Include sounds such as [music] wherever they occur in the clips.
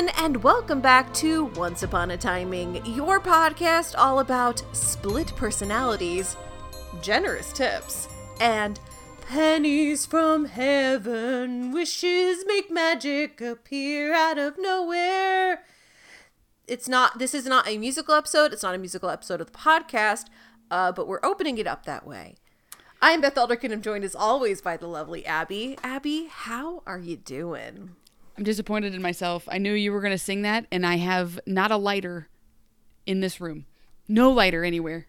everyone, and welcome back to Once Upon a Timing, your podcast all about split personalities, generous tips, and pennies from heaven. Wishes make magic appear out of nowhere. It's not, this is not a musical episode, it's not a musical episode of the podcast, uh, but we're opening it up that way. I am Beth Alderkin. I'm joined as always by the lovely Abbey. Abbey, how are you doing? I'm disappointed in myself. I knew you were going to sing that, and I have not a lighter in this room. No lighter anywhere.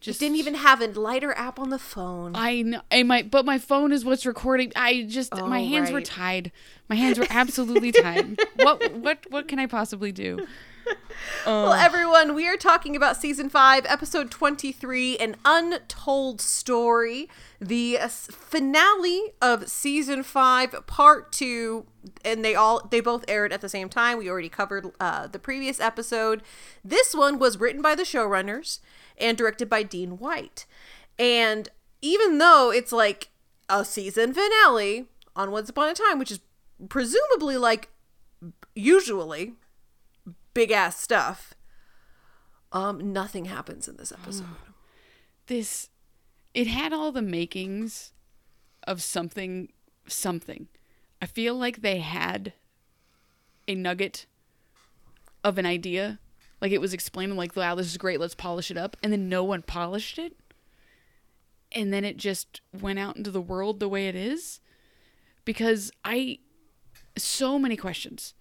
Just didn't even have a lighter app on the phone. I know, I might, but my phone is what's recording. I just Oh, my hands were tied. My hands were absolutely tied. [laughs] What what what can I possibly do? [laughs] Well, everyone, we are talking about season five, episode 23, An Untold Story, the finale of season five, part two. And they all, they both aired at the same time. We already covered uh, the previous episode. This one was written by the showrunners and directed by Dean White. And even though it's like a season finale on Once Upon a Time, which is presumably like usually big ass stuff. Um, nothing happens in this episode. [sighs] This it had all the makings of something something. I feel like they had a nugget of an idea. Like it was explaining like, wow, this is great, let's polish it up. And then no one polished it. And then it just went out into the world the way it is. Because I so many questions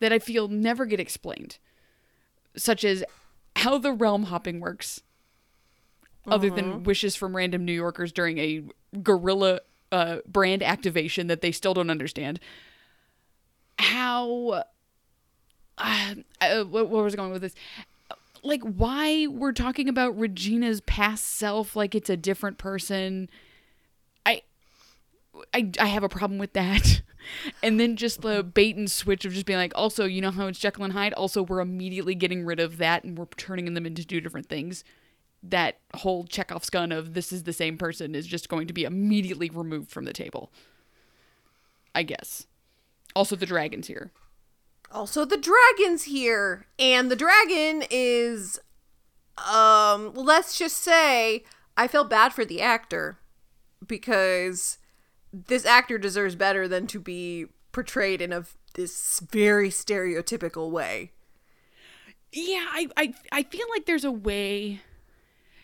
that I feel never get explained. Such as how the realm hopping works. Other than wishes from random New Yorkers during a guerrilla uh, brand activation that they still don't understand. How uh, uh, what, what was I going with this? Like, why we're talking about Regina's past self like it's a different person? I, I, I have a problem with that. [laughs] And then just the bait and switch of just being like, also, you know how it's Jekyll and Hyde? Also, we're immediately getting rid of that and we're turning them into two different things. That whole Chekhov's gun of this is the same person is just going to be immediately removed from the table. I guess. Also, the dragon's here. Also, the dragon's here, and the dragon is, um, let's just say, I feel bad for the actor because this actor deserves better than to be portrayed in a this very stereotypical way. Yeah, I, I I feel like there's a way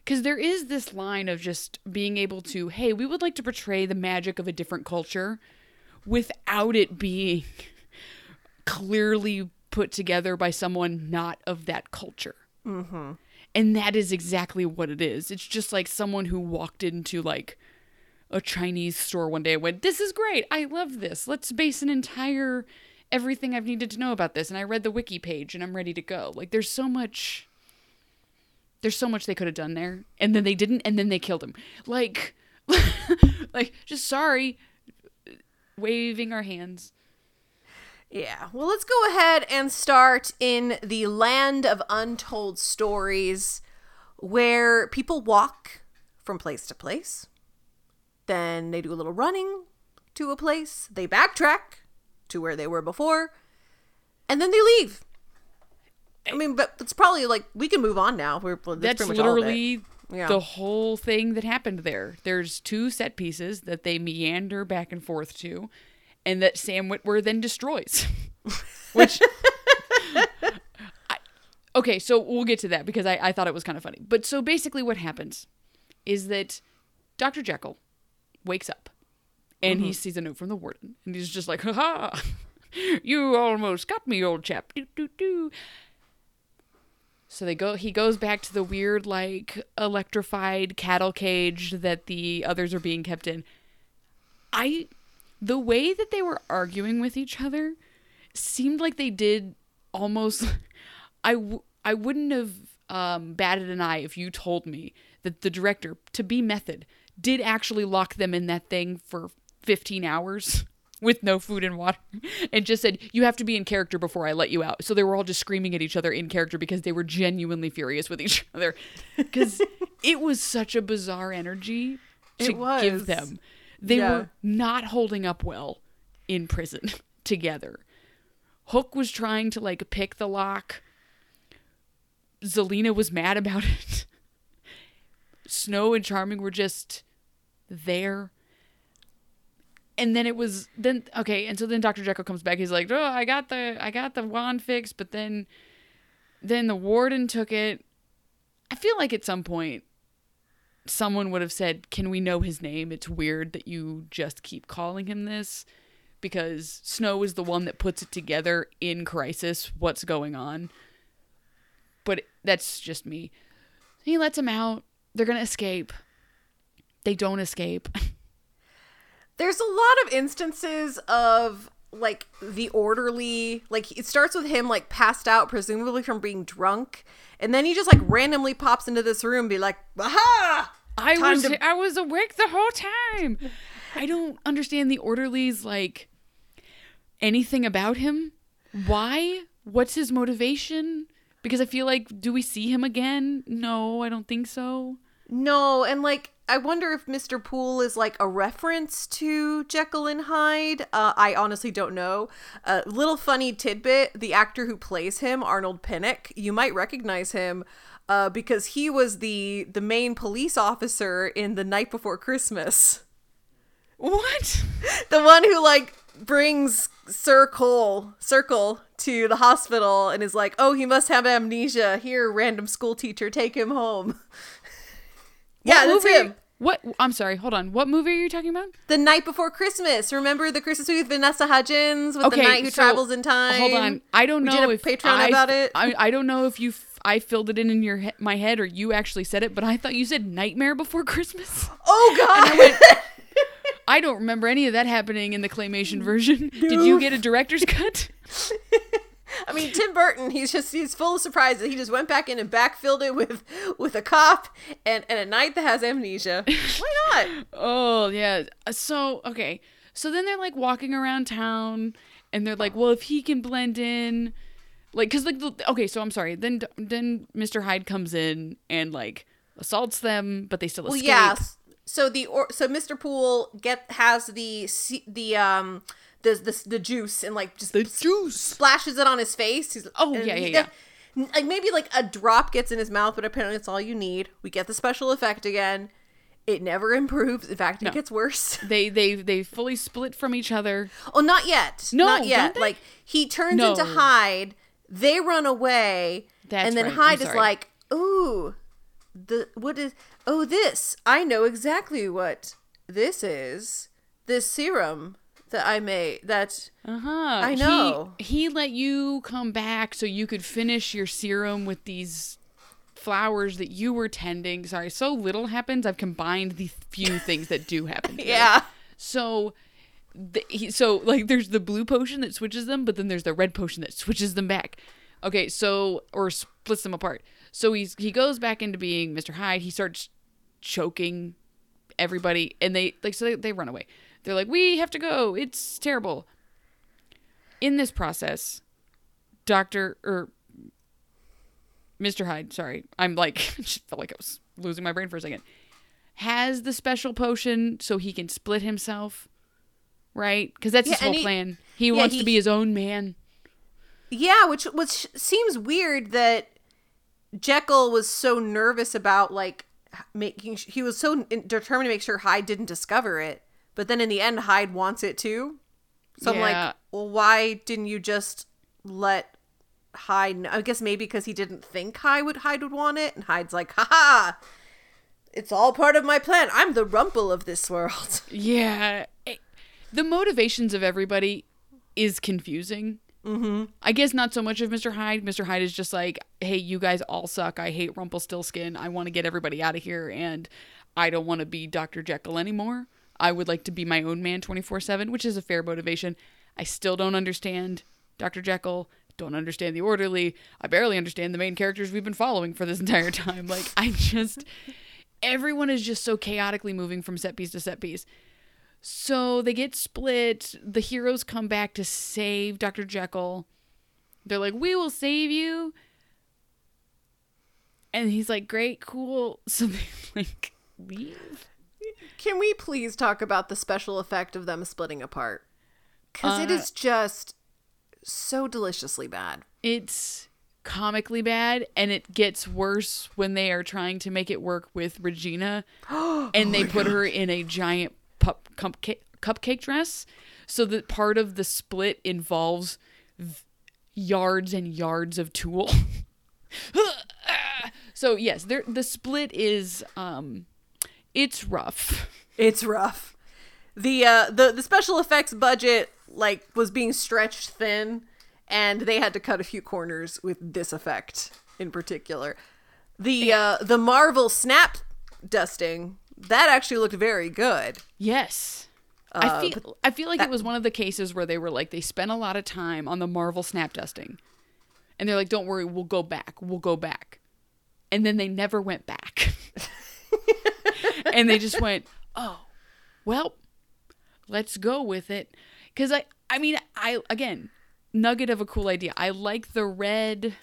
because there is this line of just being able to, hey, we would like to portray the magic of a different culture without it being [laughs] clearly put together by someone not of that culture. Mm-hmm. And that is exactly what it is. It's just like someone who walked into like a Chinese store one day went, This is great. I love this. Let's base an entire everything I've needed to know about this. And I read the wiki page and I'm ready to go. Like there's so much there's so much they could have done there. And then they didn't, and then they killed him. Like [laughs] like just sorry. Waving our hands. Yeah. Well, let's go ahead and start in the land of untold stories where people walk from place to place. Then they do a little running to a place. They backtrack to where they were before. And then they leave. I mean, but it's probably like we can move on now. We're that's, That's pretty much all of it. literally Yeah. the whole thing that happened there. There's two set pieces that they meander back and forth to, and that Sam Witwer then destroys. [laughs] Which, [laughs] I, okay, so we'll get to that because I, I thought it was kind of funny. But so basically, what happens is that Dr. Jekyll wakes up and Mm-hmm. he sees a note from the warden, and he's just like, "Ha ha, [laughs] you almost got me, old chap." Do, do, do. So they go he goes back to the weird like electrified cattle cage that the others are being kept in. I the way that they were arguing with each other seemed like they did almost [laughs] I w- I wouldn't have um, batted an eye if you told me that the director to be method did actually lock them in that thing for 15 hours [laughs] with no food and water and just said you have to be in character before I let you out. So they were all just screaming at each other in character because they were genuinely furious with each other [laughs] cuz it was such a bizarre energy to It was. give them. They Yeah. were not holding up well in prison [laughs] together. Hook was trying to like pick the lock. Zelena was mad about it. Snow and Charming were just there. And then it was then okay, and so then Dr. Jekyll comes back. He's like, "Oh, I got the I got the wand fixed, but then then the warden took it. I feel like at some point someone would have said, "Can we know his name? It's weird that you just keep calling him this." Because Snow is the one that puts it together in Crisis what's going on. But that's just me. He lets him out. They're going to escape. They don't escape. [laughs] There's a lot of instances of like the orderly like it starts with him like passed out presumably from being drunk and then he just like randomly pops into this room be like aha I was to- I was awake the whole time. [laughs] I don't understand the orderlies like anything about him. Why? What's his motivation? Because I feel like do we see him again? No, I don't think so. No and like i wonder if mr poole is like a reference to jekyll and hyde uh, i honestly don't know a little funny tidbit the actor who plays him arnold pinnock you might recognize him uh, because he was the the main police officer in the night before christmas What? [laughs] the one who like brings Sir Cole Circle to the hospital and is like, "Oh, he must have amnesia. Here, random school teacher, take him home." [laughs] yeah, What that's him. What? I'm sorry. Hold on. What movie are you talking about? The night before Christmas. Remember the Christmas movie with Vanessa Hudgens with Okay, the knight who so, travels in time. Hold on. I don't know did a if Patreon I, about it. I, I don't know if you f- I filled it in in your he- my head or you actually said it, but I thought you said Nightmare Before Christmas. [laughs] Oh [laughs] God. [laughs] I don't remember any of that happening in the claymation version. Did you get a director's cut? I mean, Tim Burton, he's just he's full of surprises. He just went back in and backfilled it with with a cop and, and a knight that has amnesia. Why not? [laughs] Oh yeah. So okay. So then they're like walking around town, and they're like, "Well, if he can blend in, like, cause like, the- okay. So I'm sorry. Then then Mr. Hyde comes in and like assaults them, but they still Well, escape. yeah. So the or so Mr. Poole get has the the um the the, the juice and like just The juice. splashes it on his face. He's, like Oh, yeah, he- yeah, Like maybe like a drop gets in his mouth, but apparently it's all you need. We get the special effect again. It never [laughs] improves. In fact, it No. gets worse. [laughs] They they they fully split from each other. Oh, not yet. No, not yet. Like he turns No. into Hyde. They run away, That's and then right, Hyde is like, "Ooh, the what is? Oh, this. I know exactly what this is. This serum that I made. That Uh huh. I know. He, he let you come back so you could finish your serum with these flowers that you were tending. Sorry, so little happens. I've combined the few [laughs] things that do happen. yeah." So, the, he, so like there's the blue potion that switches them, but then there's the red potion that switches them back. Okay, so or splits them apart. So he's he goes back into being Mr. Hyde. He starts choking everybody, and they like so they, they run away. They're like, we have to go. It's terrible. In this process, Doctor or Mr. Hyde, sorry, I'm like [laughs] just felt like I was losing my brain for a second. Has the special potion so he can split himself, right? Because that's his Yeah, and whole he- plan. He yeah, wants he- to be his own man. Yeah, which which seems weird that Jekyll was so nervous about like making. He was so determined to make sure Hyde didn't discover it, but then in the end, Hyde wants it too. So I'm like, well, why didn't you just let Hyde? Know? I guess maybe because he didn't think Hyde would Hyde would want it, and Hyde's like, haha. It's all part of my plan. I'm the rumple of this world. [laughs] Yeah. It- the motivations of everybody is confusing. Mm-hmm. I guess not so much of Mr. Hyde. Mr. Hyde is just like, hey, you guys all suck. I hate Rumpelstiltskin. I want to get everybody out of here, and I don't want to be Dr. Jekyll anymore. I would like to be my own man 24 7, which is a fair motivation. I still don't understand Dr. Jekyll. Don't understand the orderly. I barely understand the main characters we've been following for this entire [laughs] time. Like, I just. Everyone is just so chaotically moving from set piece to set piece. So they get split. The heroes come back to save Dr. Jekyll. They're like, "We will save you." And he's like, "Great, cool." [laughs] So they like leave. Can we please talk about the special effect of them splitting apart? Because it Uh, is just so deliciously bad. It's comically bad and it gets worse when they are trying to make it work with Regina [gasps] and they put her in a giant pup, cupcake, cupcake dress so that part of the split involves yards and yards of tulle. [laughs] so yes, there the split is um it's rough. It's rough. The uh the the special effects budget like was being stretched thin and they had to cut a few corners with this effect in particular. The uh the Marvel snap dusting that actually looked very good. Yes. I feel I feel like it was one of the cases where they were like they spent a lot of time on the Marvel snap dusting. And they're like, Don't worry, we'll go back. We'll go back. And then they never went back. [laughs] and they just went, Oh, well, let's go with it. Cause I I mean, I again, nugget of a cool idea. I like the red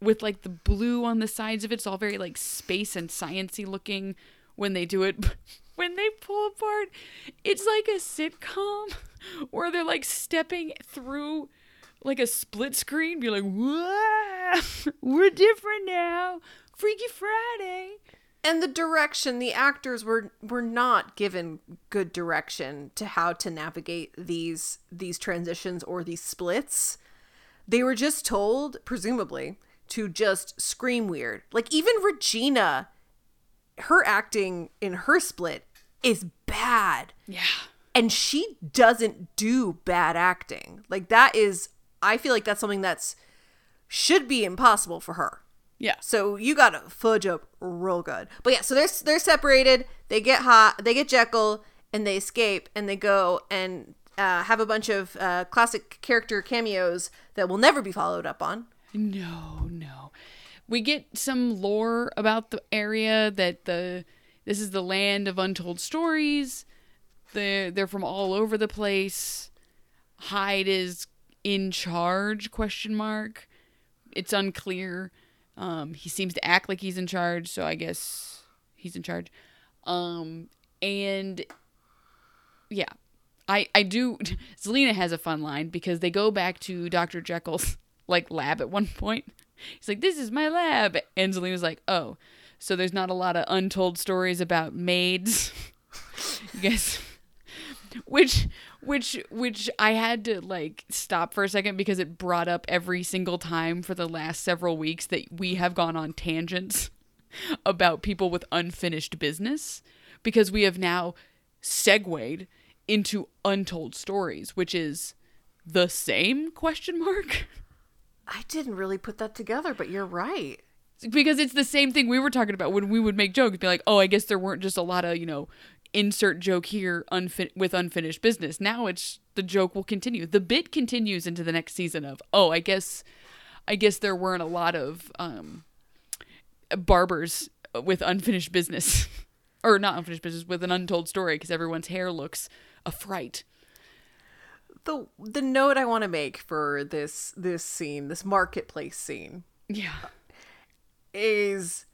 with like the blue on the sides of it. It's all very like space and sciency looking when they do it. [laughs] when they pull apart, it's like a sitcom [laughs] where they're like stepping through like a split screen, be like, "Wow, [laughs] we're different now, Freaky Friday." And the direction the actors were were not given good direction to how to navigate these these transitions or these splits. They were just told presumably to just scream weird. Like even regina her acting in her split is bad. Yeah, and she doesn't do bad acting. Like that is i feel like that's something that's should be impossible for her yeah. so you got to fudge up real good. But yeah, so they're they're separated. They get hot. They get Jekyll, and they escape, and they go and uh, have a bunch of uh, classic character cameos that will never be followed up on. No, no. We get some lore about the area that the this is the land of untold stories. They they're from all over the place. Hyde is in charge? Question mark. It's unclear. Um, he seems to act like he's in charge, so I guess he's in charge. Um, and yeah, I I do. [laughs] Zelena has a fun line because they go back to Dr. Jekyll's [laughs] like lab at one point. He's like, "This is my lab," and Zelena's like, "Oh, so there's not a lot of untold stories about maids." [laughs] you which which which I had to like stop for a second because it brought up every single time for the last several weeks that we have gone on tangents [laughs] about people with unfinished business because we have now segued into untold stories, which is the same question mark. [laughs] I didn't really put that together, but you're right. because it's the same thing we were talking about when we would make jokes be like oh i guess there weren't just a lot of you know insert joke here unfin- with unfinished business. Now it's the joke will continue. The bit continues into the next season of oh i guess i guess there weren't a lot of um barbers with unfinished business. [laughs] Or not unfinished business with an untold story because everyone's hair looks a fright. The the note I want to make for this this scene, this marketplace scene, yeah. is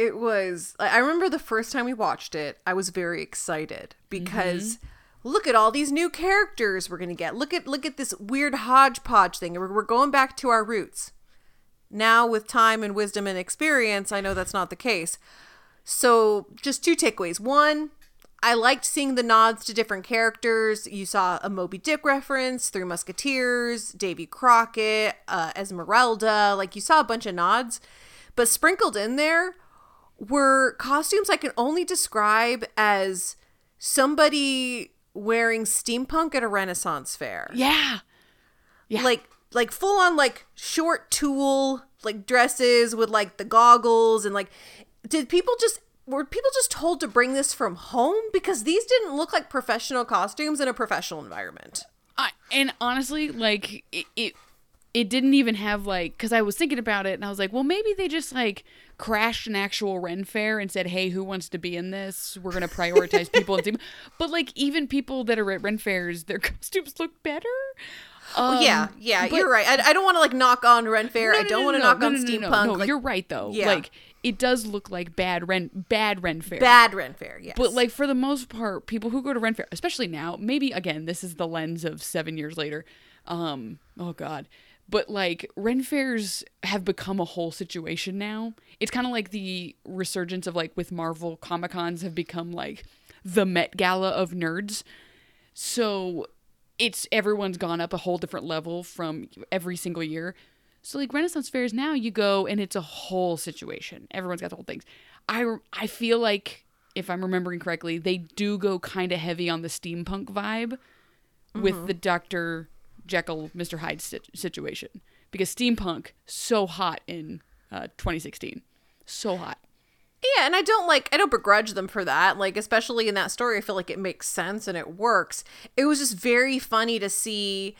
it was I remember the first time we watched it, I was very excited because look at all these new characters we're going to get. Look at look at this weird hodgepodge thing. We're, we're going back to our roots. Now with time and wisdom and experience, I know that's not the case. So, just two takeaways. One, I liked seeing the nods to different characters. You saw a Moby Dick reference, Three Musketeers, Davy Crockett, uh, Esmeralda. Like you saw a bunch of nods, but sprinkled in there were costumes I can only describe as somebody wearing steampunk at a Renaissance fair. Yeah. Yeah. like like full on like short tulle like dresses with like the goggles and like did people just were people just told to bring this from home? Because these didn't look like professional costumes in a professional environment. I, and honestly, like it, it, it didn't even have like because I was thinking about it and I was like, well, maybe they just like crashed an actual Ren fair and said, hey, who wants to be in this? We're gonna prioritize [laughs] people and team. But like even people that are at Ren fairs, their [laughs] costumes look better. Um, yeah yeah but- you're right i, I don't want to like knock on ren fair No, i no, don't no, want to no, knock no, on steampunk No, no, like you're right though. Yeah. Like it does look like bad Ren, bad Ren fair. bad ren fair yes But like for the most part, people who go to Ren Fair, especially now, maybe again, this is the lens of seven years later, Um, oh god. But like Ren fairs have become a whole situation now. It's kind of like the resurgence of like with Marvel Comic Cons have become like the Met Gala of nerds. So it's everyone's gone up a whole different level from every single year. So like Renaissance fairs now you go and it's a whole situation. Everyone's got the whole things. I I feel like if I'm remembering correctly, they do go kind of heavy on the steampunk vibe with mm-hmm. the Dr. Jekyll Mr. Hyde situation because steampunk so hot in uh, 2016. So hot. Yeah, and I don't like I don't begrudge them for that. Like especially in that story, I feel like it makes sense and it works. It was just very funny to see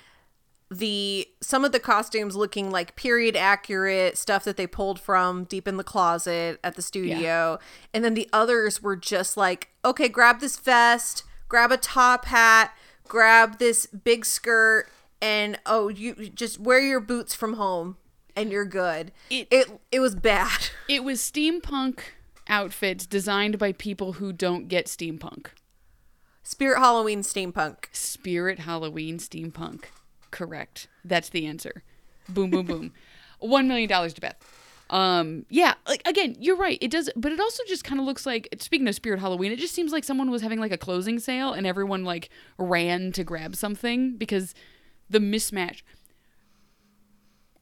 the some of the costumes looking like period accurate stuff that they pulled from deep in the closet at the studio and then the others were just like okay grab this vest grab a top hat grab this big skirt and oh you just wear your boots from home and you're good It- it, it was bad [laughs] It was steampunk outfits designed by people who don't get steampunk. spirit halloween steampunk Spirit Halloween steampunk. Correct. That's the answer. Boom, boom, boom. [laughs] One million dollars to Beth. Um, yeah, like again, you're right. It does, but it also just kind of looks like. Speaking of Spirit Halloween, it just seems like someone was having like a closing sale and everyone like ran to grab something because the mismatch.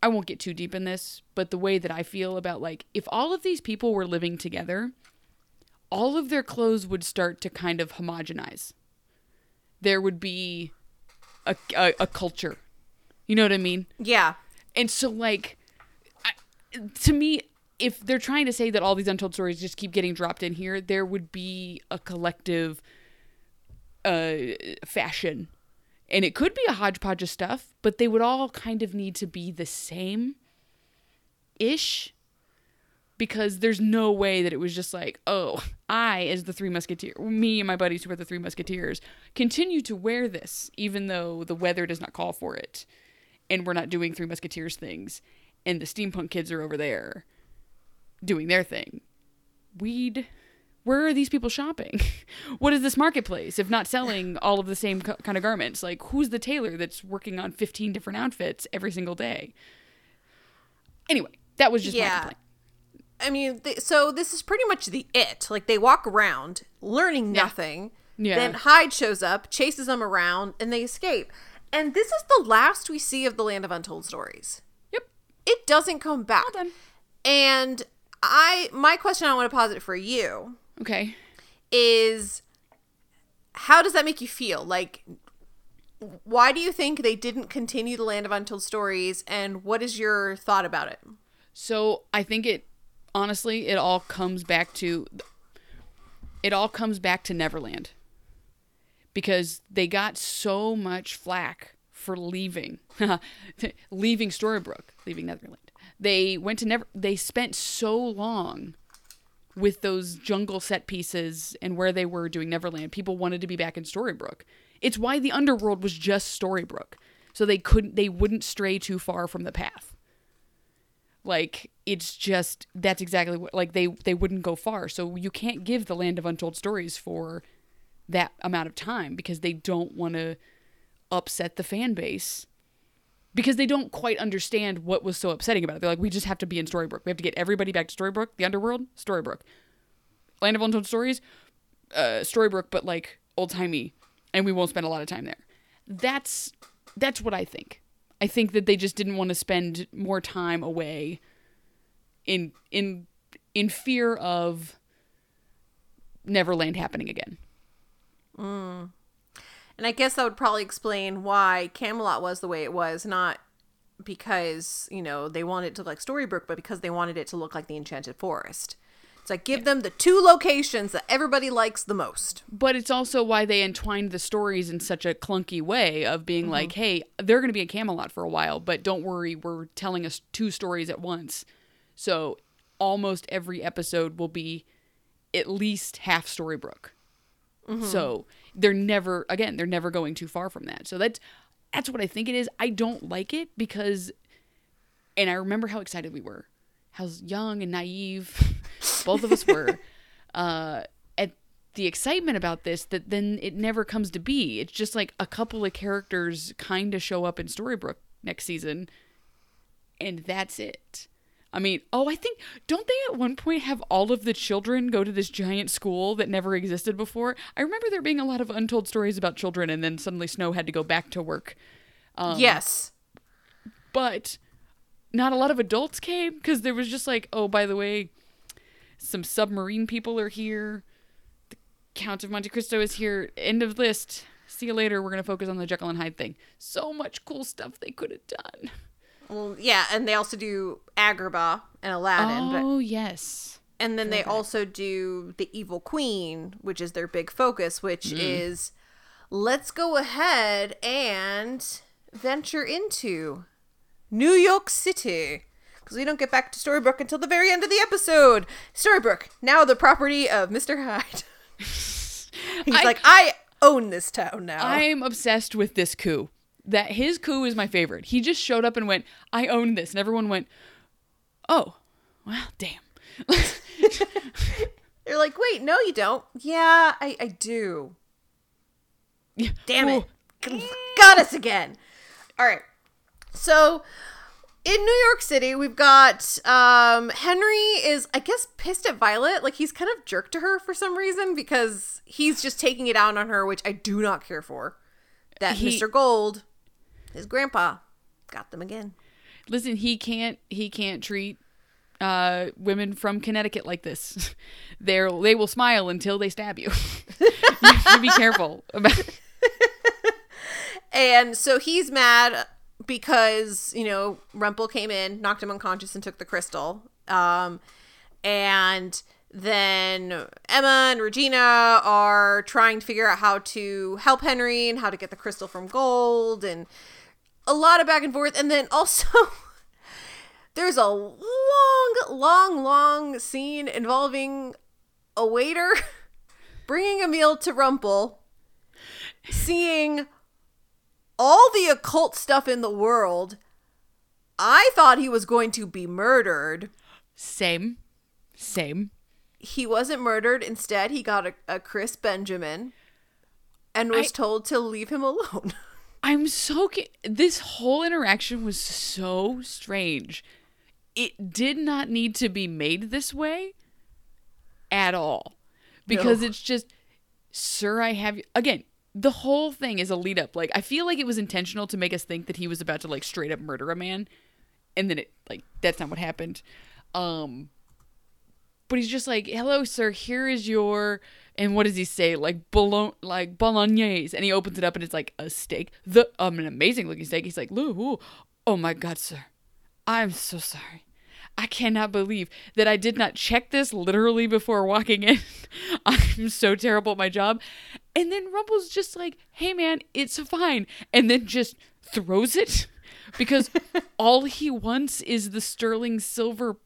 I won't get too deep in this, but the way that I feel about like if all of these people were living together, all of their clothes would start to kind of homogenize. There would be a, a, a culture. You know what I mean? yeah And so, like, I, to me, if they're trying to say that all these untold stories just keep getting dropped in here, there would be a collective uh, fashion. And it could be a hodgepodge of stuff, but they would all kind of need to be the same ish. Because there's no way that it was just like, oh, I, as the Three Musketeers, me and my buddies who are the Three Musketeers, continue to wear this, even though the weather does not call for it and we're not doing Three Musketeers things, and the steampunk kids are over there doing their thing. Weed. Where are these people shopping? [laughs] what is this marketplace if not selling all of the same co- kind of garments? Like, who's the tailor that's working on 15 different outfits every single day? Anyway, that was just my Yeah. complaint. I mean, th- so this is pretty much the it. Like they walk around learning Yeah. nothing. Yeah. Then Hyde shows up, chases them around, and they escape. And this is the last we see of the Land of Untold Stories. Yep. It doesn't come back. Well. And I, my question I want to posit for you Okay. is, how does that make you feel? Like, why do you think they didn't continue the Land of Untold Stories? And what is your thought about it? So I think it honestly it all comes back to it all comes back to Neverland. Because they got so much flack for leaving [laughs] leaving Storybrooke, leaving Neverland. They went to Never they spent so long with those jungle set pieces and where they were doing Neverland. People wanted to be back in Storybrooke. It's why the underworld was just Storybrooke. So they couldn't they wouldn't stray too far from the path like it's just that's exactly what like they they wouldn't go far so you can't give the land of untold stories for that amount of time because they don't want to upset the fan base because they don't quite understand what was so upsetting about it. They're like we just have to be in storybrooke. We have to get everybody back to storybrooke the underworld storybrooke. Land of untold stories uh storybrooke but like old-timey and we won't spend a lot of time there. That's that's what i think. I think that they just didn't want to spend more time away in in in fear of Neverland happening again. And I guess that would probably explain why Camelot was the way it was, not because, you know, they wanted it to look like Storybrooke, but because they wanted it to look like the Enchanted Forest. It's like give them the two locations that everybody likes the most. But it's also why they entwined the stories in such a clunky way of being mm-hmm. like, hey, they're going to be at Camelot for a while, but don't worry, we're telling us two stories at once. So almost every episode will be at least half Storybrooke. Mm-hmm. So they're never again, they're never going too far from that. So that's that's what I think it is. I don't like it because and I remember how excited we were. How young and naive [laughs] both of us were uh, at the excitement about this that then it never comes to be. It's just like a couple of characters kind of show up in Storybrooke next season, and that's it. I mean, oh, I think don't they at one point have all of the children go to this giant school that never existed before? I remember there being a lot of untold stories about children, and then suddenly Snow had to go back to work. Um, yes. but not a lot of adults came because there was just like, oh, by the way, some submarine people are here. The Count of Monte Cristo is here. End of list. See you later. We're gonna focus on the Jekyll and Hyde thing. So much cool stuff they could have done. [laughs] Well, yeah, and they also do Agrabah and Aladdin, but oh yes. and then they also do the Evil Queen, which is their big focus, which Mm. is let's go ahead and venture into New York City. Because we don't get back to Storybrooke until the very end of the episode. Storybrooke, now the property of Mr. Hyde. [laughs] He's I- like, I own this town now. I'm obsessed with this coup. That his coup is my favorite. He just showed up and went, "I own this," and everyone went, "Oh, well, damn." [laughs] They're like, wait, no, you don't. Yeah, I, I do. Yeah. Damn Ooh. it. Got us again. All right. So in New York City, we've got um Henry is I guess pissed at Violet. Like he's kind of jerked to her for some reason because he's just taking it out on her, which I do not care for. That He- Mr. Gold, his grandpa, got them again. Listen, he can't he can't treat uh, women from Connecticut like this. [laughs] They're they will smile until they stab you. [laughs] you have to be careful about. [laughs] And so he's mad because, you know, Rumpel came in, knocked him unconscious, and took the crystal. Um, and then Emma and Regina are trying to figure out how to help Henry and how to get the crystal from gold and a lot of back and forth. And then also, [laughs] there's a long, long, long scene involving a waiter [laughs] bringing a meal to Rumple seeing all the occult stuff in the world. I thought he was going to be murdered. Same, same. He wasn't murdered. Instead, he got a, a Chris Benjamin and was I- told to leave him alone. [laughs] I'm so this whole interaction was so strange. It did not need to be made this way at all. Because No. it's just sir I have you again, the whole thing is a lead up. Like I feel like it was intentional to make us think that he was about to like straight up murder a man and then it like that's not what happened. Um but he's just like, "Hello, sir. Here is your." And what does he say? Like bologna, like bolognese, and he opens it up, and it's like a steak, the um, an amazing looking steak. He's like, "Lou, ooh, oh my god, sir, I'm so sorry. I cannot believe that I did not check this literally before walking in. [laughs] I'm so terrible at my job." And then Rumple's just like, "Hey, man, it's fine," and then just throws it because [laughs] all he wants is the sterling silver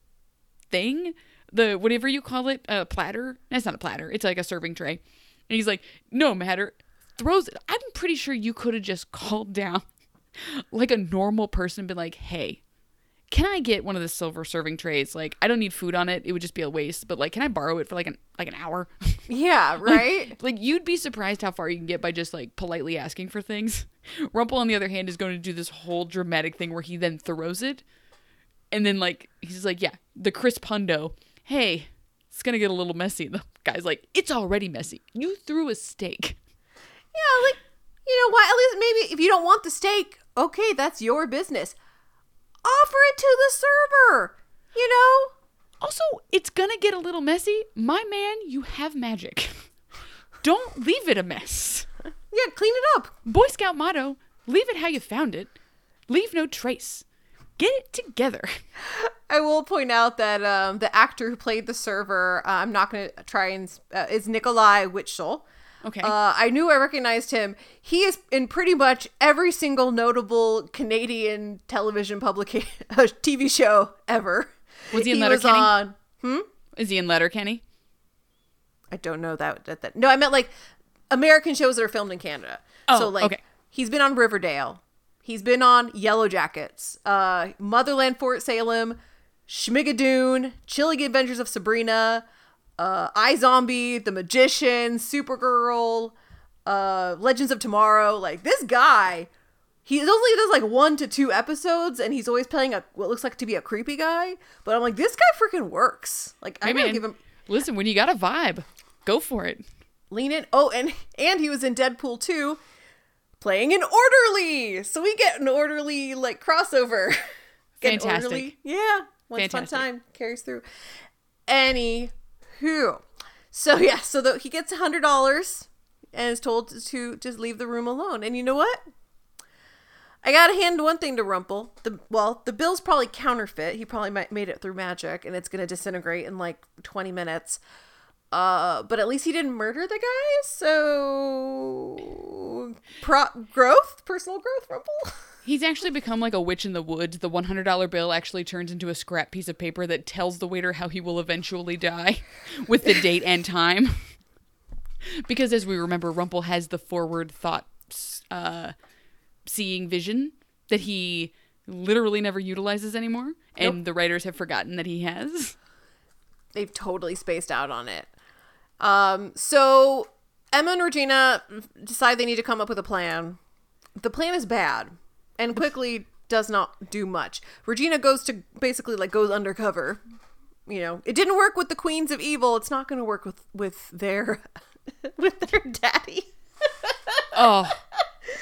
thing, the whatever you call it, a platter. That's not a platter. It's like a serving tray. And he's like, no matter, throws it. I'm pretty sure you could have just called down [laughs] like a normal person and been like, hey, can I get one of the silver serving trays? Like, I don't need food on it. It would just be a waste. But like, can I borrow it for like an like an hour? [laughs] yeah, right? like you'd be surprised how far you can get by just like politely asking for things. [laughs] Rumple, on the other hand, is going to do this whole dramatic thing where he then throws it, and then like he's like, "Yeah, the Chris Pundo, hey, it's gonna get a little messy." And the guy's like, "It's already messy. You threw a steak." yeah, like, you know what? At least maybe if you don't want the steak, okay, that's your business. Offer it to the server, you know? Also, it's gonna get a little messy. My man, you have magic. [laughs] Don't leave it a mess. [laughs] Yeah, clean it up. Boy Scout motto: Leave it how you found it. Leave no trace. Get it together. [laughs] I will point out that um, the actor who played the server, uh, I'm not going to try and, uh, is Nikolai Witschel. Okay. Uh, I knew I recognized him. He is in pretty much every single notable Canadian television publication, [laughs] TV show ever. Was he in was Letterkenny? on. Is he in Letterkenny? I don't know that, that, that. No, I meant like American shows that are filmed in Canada. Oh, so like okay. he's been on Riverdale. He's been on Yellow Jackets, uh, Motherland Fort Salem, Schmigadoon, Chilling Adventures of Sabrina, uh, Zombie, The Magician, Supergirl, uh, Legends of Tomorrow. Like this guy, he only does like one to two episodes, and he's always playing a what looks like to be a creepy guy. But I'm like, this guy freaking works. Like I Hey, gotta man, give him Listen, when you got a vibe, go for it. lean in. Oh, and and he was in Deadpool 2 playing an orderly. So we get an orderly like crossover. [laughs] Get Fantastic. orderly- Yeah. Once upon a time carries through. Anywho. So yeah, so the, he gets a hundred dollars and is told to just leave the room alone. And you know what? I gotta hand one thing to Rumple. The well, the bill's probably counterfeit. He probably made it through magic, and it's gonna disintegrate in like twenty minutes. Uh, but at least he didn't murder the guy. So, pro growth, personal growth, Rumple. [laughs] He's actually become like a witch in the woods. The $100 bill actually turns into a scrap piece of paper that tells the waiter how he will eventually die [laughs] with the date and time. [laughs] because as we remember, Rumple has the forward thought uh, seeing vision that he literally never utilizes anymore. And the writers have forgotten that he has. They've totally spaced out on it. Um, so Emma and Regina decide they need to come up with a plan. The plan is bad and quickly does not do much. Regina goes to basically like goes undercover. You know, it didn't work with the Queens of Evil. It's not going to work with with their [laughs] with their daddy. [laughs] Oh,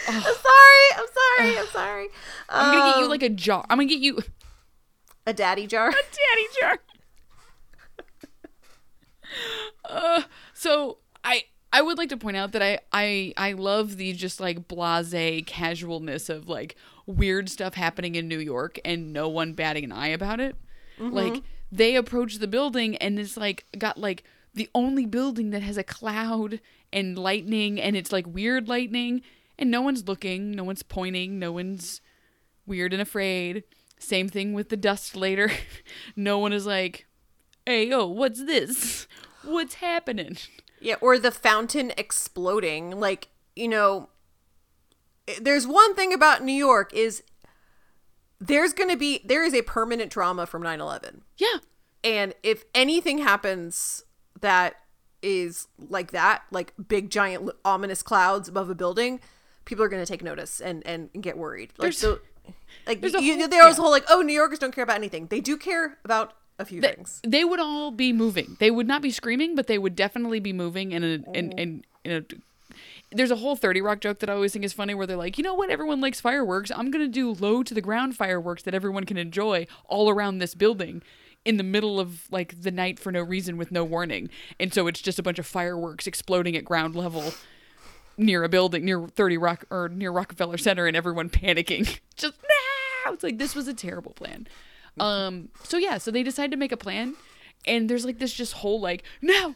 I'm sorry. I'm sorry. I'm sorry. I'm gonna get you Um, like a jar. I'm gonna get you a daddy jar. A daddy jar. Uh, so I I would like to point out that I I I love the just like blase casualness of like weird stuff happening in New York and no one batting an eye about it. Like they approach the building and it's like got like the only building that has a cloud and lightning and it's like weird lightning and no one's looking, no one's pointing, no one's weird and afraid. Same thing with the dust later. [laughs] no one is like, hey, yo, what's this? [laughs] What's happening? Yeah, or the fountain exploding. Like, you know, eh, there's one thing about New York is there's going to be there is a permanent trauma from 9/11. Yeah. And if anything happens that is like that, like big giant ominous clouds above a building, people are going to take notice and and get worried. Like There's- so like there's a you, whole- there was yeah. a whole like oh New Yorkers don't care about anything. They do care about a few They, things. they would all be moving. They would not be screaming, but they would definitely be moving in a in oh. in, in a there's a whole 30 rock joke that I always think is funny where they're like, you know what, everyone likes fireworks. I'm gonna do low to the ground fireworks that everyone can enjoy all around this building in the middle of like the night for no reason with no warning. And so it's just a bunch of fireworks exploding at ground level near a building near 30 rock or near Rockefeller Center and everyone panicking. [laughs] Just nah! It's like this was a terrible plan. Um so yeah, so they decide to make a plan and there's like this just whole like no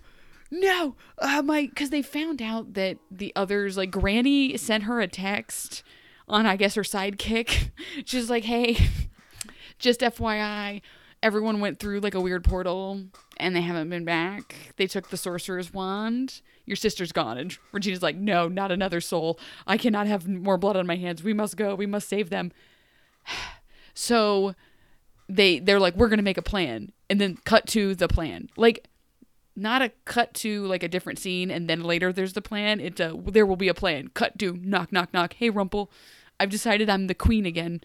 no uh my because they found out that the others like granny sent her a text on i guess her sidekick. [laughs] She's like hey just fyi everyone went through like a weird portal and they haven't been back. They took the sorcerer's wand. Your sister's gone. And regina's like no not another soul. I cannot have more blood on my hands. We must go. We must save them. [sighs] So they they're like we're gonna make a plan and then cut to the plan like not a cut to like a different scene and then later there's the plan it's a uh, there will be a plan cut to knock knock knock hey rumple i've decided i'm the queen again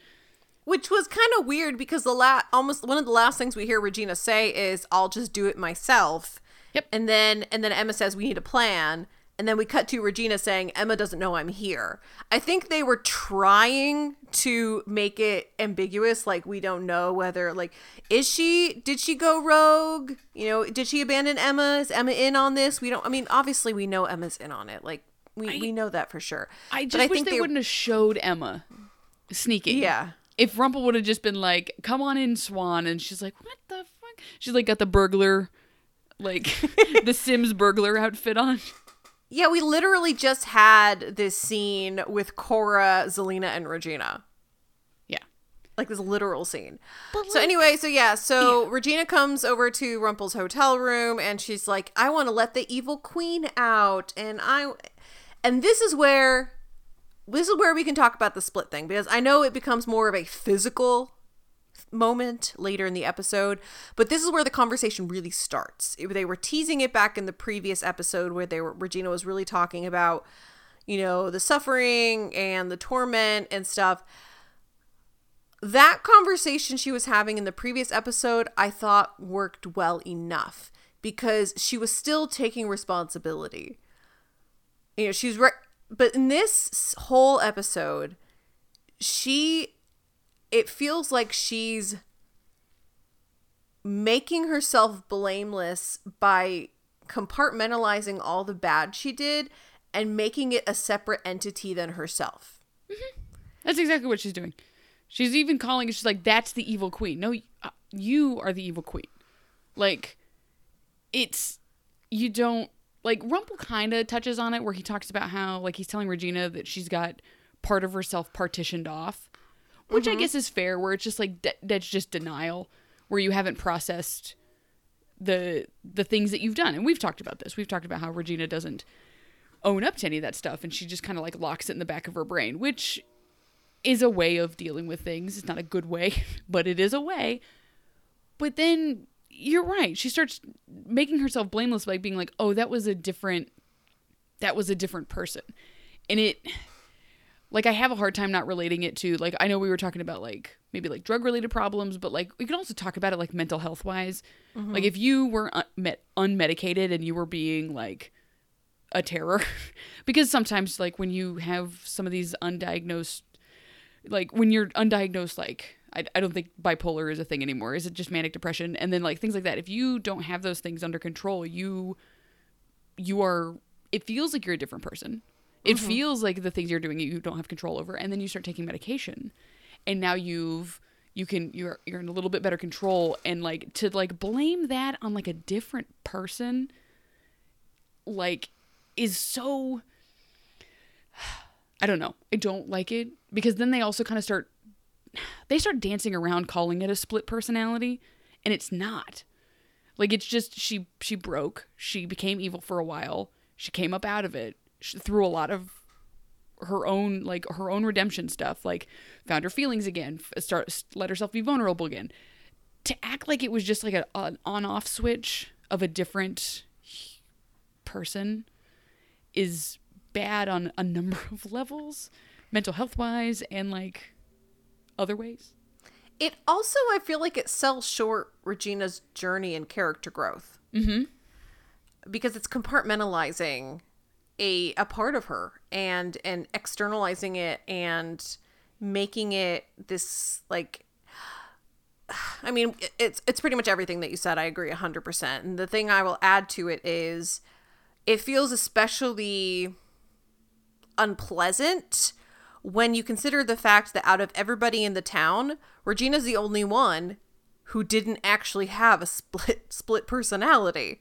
Which was kind of weird because the last almost one of the last things we hear Regina say is I'll just do it myself. Yep. And then and then Emma says we need a plan. And then we cut to Regina saying Emma doesn't know I'm here. I think they were trying to make it ambiguous like we don't know whether like is she did she go rogue? You know, did she abandon Emma? Is Emma in on this? We don't I mean obviously we know Emma's in on it. Like we, we know that for sure. i But just wish they, wouldn't have showed emma sneaking Yeah. if rumple would have just been like come on in swan and she's like what the fuck she's like got the burglar like [laughs] the sims burglar outfit on Yeah, we literally just had this scene with Cora, Zelena, and Regina. yeah Like this literal scene. so anyway, so yeah, so Regina comes over to Rumple's hotel room and she's like, I want to let the evil queen out. And I and this is where this is where we can talk about the split thing because I know it becomes more of a physical moment later in the episode, but this is where the conversation really starts. They were teasing it back in the previous episode where they were Regina was really talking about, you know, the suffering and the torment and stuff. That conversation she was having in the previous episode, I thought worked well enough because she was still taking responsibility. You know, she's re- but in this whole episode, she it feels like she's making herself blameless by compartmentalizing all the bad she did and making it a separate entity than herself. That's exactly what she's doing. She's even calling it. She's like, "That's the evil queen." No, uh, you are the evil queen. Like, it's you don't like Rumple. Kind of touches on it where he talks about how like he's telling Regina that she's got part of herself partitioned off, which I mm-hmm. guess is fair. Where it's just like de- that's just denial, where you haven't processed the the things that you've done. And we've talked about this. We've talked about how Regina doesn't own up to any of that stuff, and she just kind of like locks it in the back of her brain, which is a way of dealing with things. It's not a good way, [laughs] but it is a way. But then you're right. She starts making herself blameless by being like, "Oh, that was a different that was a different person." And it like I have a hard time not relating it to like I know we were talking about like maybe like drug related problems, but like we can also talk about it like mental health wise. Mm-hmm. Like if you were un- unmedicated and you were being like a terror [laughs] because sometimes like when you have some of these undiagnosed like when you're undiagnosed like I, I don't think bipolar is a thing anymore. Is it just manic depression? And then like things like that. If you don't have those things under control you you are it feels like you're a different person it mm-hmm. feels like the things you're doing you don't have control over and then you start taking medication and now you've you can you're you're in a little bit better control and like to like blame that on like a different person like is so [sighs] I don't know. I don't like it because then they also kind of start they start dancing around calling it a split personality and it's not. Like it's just she she broke. She became evil for a while. She came up out of it through a lot of her own like her own redemption stuff like found her feelings again start let herself be vulnerable again to act like it was just like a, an on-off switch of a different person is bad on a number of [laughs] levels, mental health wise and like other ways. It also, I feel like it sells short Regina's journey and character growth. Mm-hmm. Because it's compartmentalizing a a part of her and and externalizing it and making it this like [sighs] I mean, it's it's pretty much everything that you said. I agree 100%. And the thing I will add to it is it feels especially unpleasant when you consider the fact that out of everybody in the town, Regina's the only one who didn't actually have a split [laughs] split personality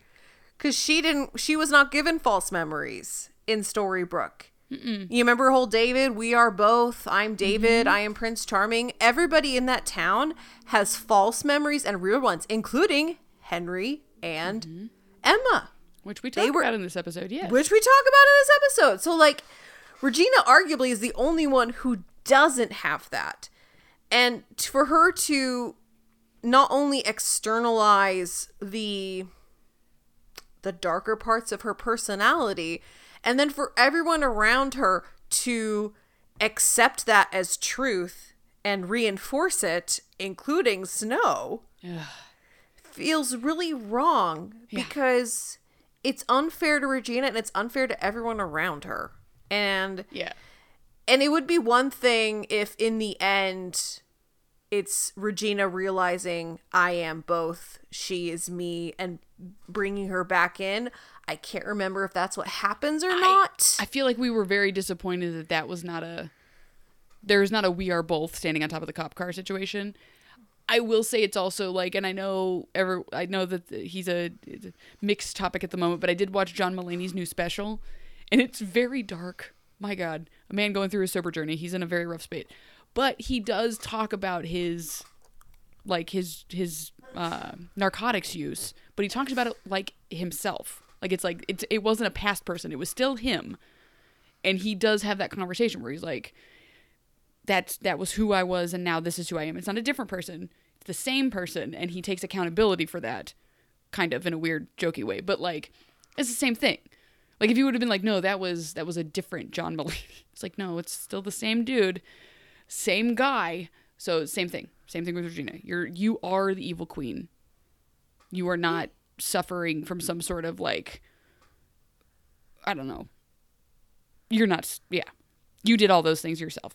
cuz she didn't she was not given false memories in Storybrooke. You remember whole David, we are both. I'm David, mm-hmm. I am Prince Charming. Everybody in that town has false memories and real ones, including Henry and mm-hmm. Emma Which we talked were- about in this episode, yeah. which we talk about in this episode. So like Regina arguably is the only one who doesn't have that. And for her to not only externalize the the darker parts of her personality and then for everyone around her to accept that as truth and reinforce it including Snow feels really wrong Yeah. because it's unfair to Regina and it's unfair to everyone around her. And yeah. and it would be one thing if in the end it's Regina realizing I am both, she is me and bringing her back in. I can't remember if that's what happens or not. I feel like we were very disappointed that that was not a there's not a we are both standing on top of the cop car situation. I will say it's also like, and I know ever, I know that he's a, a mixed topic at the moment, but I did watch John Mulaney's new special, and it's very dark. My God, a man going through a sober journey. He's in a very rough spot, but he does talk about his, like his his uh, narcotics use, but he talks about it like himself. Like it's like it's it wasn't a past person; it was still him, and he does have that conversation where he's like, that's that was who I was and now this is who I am. It's not a different person. It's the same person and he takes accountability for that, kind of in a weird jokey way, but like it's the same thing. Like if you would have been like, no, that was that was a different John Mulaney. [laughs] It's like no, it's still the same dude, same guy. So same thing, same thing with Regina. You're you are the evil queen. You are not suffering from some sort of like, I don't know. You're not. Yeah, you did all those things yourself.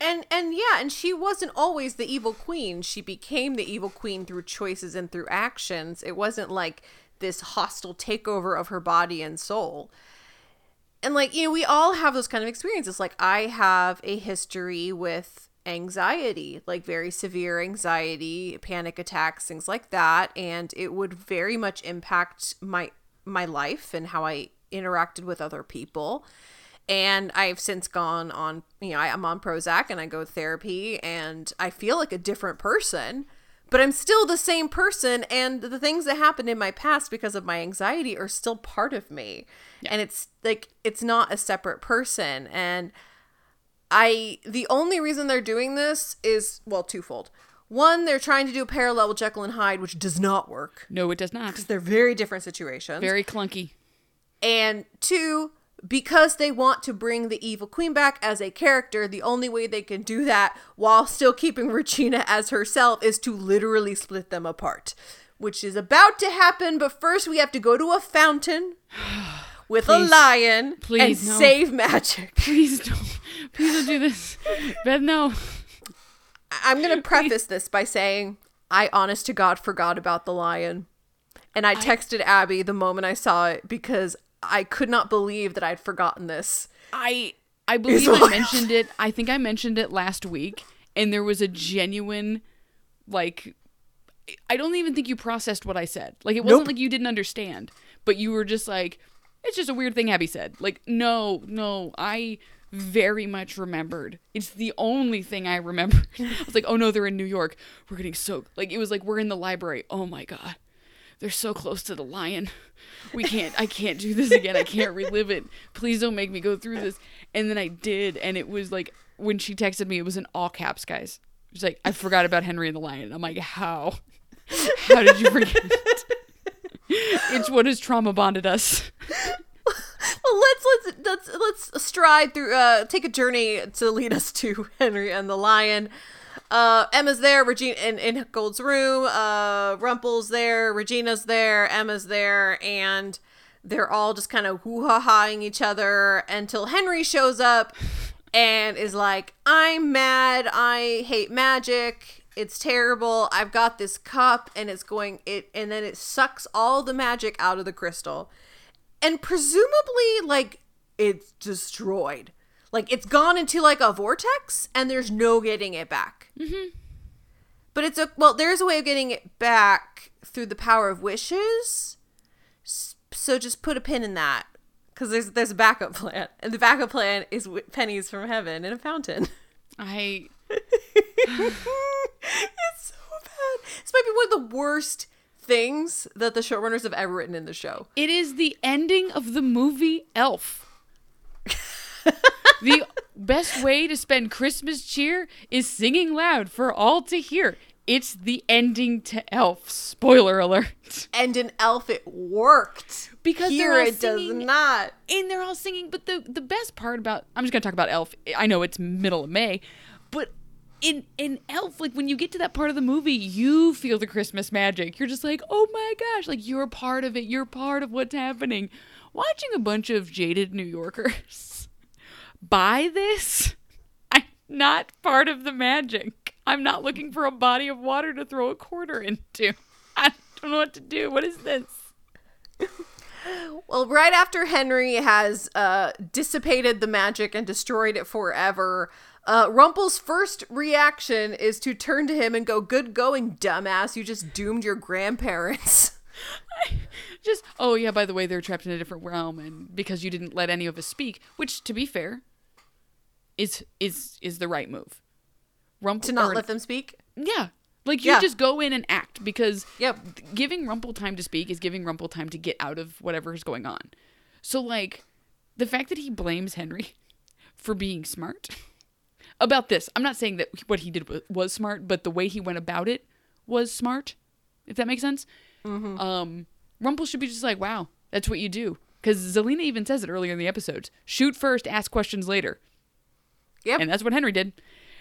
And and yeah, and she wasn't always the evil queen. She became the evil queen through choices and through actions. It wasn't like this hostile takeover of her body and soul. And like, you know, we all have those kind of experiences. Like I have a history with anxiety, like very severe anxiety, panic attacks, things like that, and it would very much impact my my life and how I interacted with other people. And I've since gone on, you know, I'm on Prozac and I go therapy and I feel like a different person but I'm still the same person and the things that happened in my past because of my anxiety are still part of me. Yeah. And it's like it's not a separate person and I the only reason they're doing this is well twofold. One, they're trying to do a parallel with Jekyll and Hyde, which does not work. No, it does not. Because they're very different situations. Very clunky. And two, because they want to bring the evil queen back as a character, the only way they can do that while still keeping [laughs] Regina as herself is to literally split them apart, which is about to happen. But first, we have to go to a fountain [sighs] with please, a lion please, and no. save magic. [laughs] Please don't. Please don't do this. Beth, no. I'm going to preface please. this by saying I, honest to God, forgot about the lion. And I texted I, Abbey the moment I saw it because I could not believe that I'd forgotten this. I I believe [laughs] I mentioned it. I think I mentioned it last week, and there was a genuine, like, I don't even think you processed what I said. Like, it wasn't nope. like you didn't understand, but you were just like, it's just a weird thing Abbey said. Like, no, no, I very much remembered. It's the only thing I remember. [laughs] I was like, oh no, they're in New York. We're getting so like it was like we're in the library. Oh my god they're so close to the lion. We can't, I can't do this again. I can't relive it. Please don't make me go through this. And then I did. And it was like, when she texted me, it was in all caps, guys. She's like, I forgot about Henry and the lion. I'm like, how? How did you forget it? it's what has trauma bonded us. well, let's let's let's let's stride through uh take a journey to lead us to Henry and the lion. Uh, Emma's there, Regina in, in Gold's room. Uh, Rumple's there, Regina's there, Emma's there, and they're all just kind of hoo ha haing each other until Henry shows up and is like, I'm mad. I hate magic. It's terrible. I've got this cup and it's going it and then it sucks all the magic out of the crystal. And presumably like it's destroyed. Like it's gone into like a vortex and there's no getting it back. Mm-hmm. But it's a well, there's a way of getting it back through the power of wishes. So just put a pin in that because there's there's a backup plan, and the backup plan is pennies from heaven in a fountain. [laughs] I. it's so bad. This might be one of the worst things that the showrunners have ever written in the show. It is the ending of the movie Elf the best way to spend Christmas cheer is singing loud for all to hear. It's the ending to Elf. Spoiler alert. And in Elf, it worked. Because here it singing, does not. And they're all singing. But the the best part about I'm just gonna talk about Elf. I know it's middle of May, but in in Elf, like when you get to that part of the movie, you feel the Christmas magic. You're just like, oh my gosh, like you're part of it. You're part of what's happening. Watching a bunch of jaded New Yorkers buy this, I'm not part of the magic. I'm not looking for a body of water to throw a quarter into. I don't know what to do. What is this? well, right after Henry has uh, dissipated the magic and destroyed it forever, uh, Rumple's first reaction is to turn to him and go, Good going, dumbass. You just doomed your grandparents. [laughs] [laughs] just, oh, yeah, by the way, they're trapped in a different realm, and because you didn't let any of us speak, which, to be fair, is is is the right move. Rumple to not let them speak. Yeah, like you yeah. just go in and act because yep. giving Rumple time to speak is giving Rumple time to get out of whatever is going on. So like the fact that he blames Henry [laughs] for being smart [laughs] about this. I'm not saying that what he did was smart, but the way he went about it was smart, if that makes sense. Um, Rumple should be just like, wow, that's what you do. Because Zelena even says it earlier in the episodes shoot first, ask questions later. Yep. And that's what Henry did.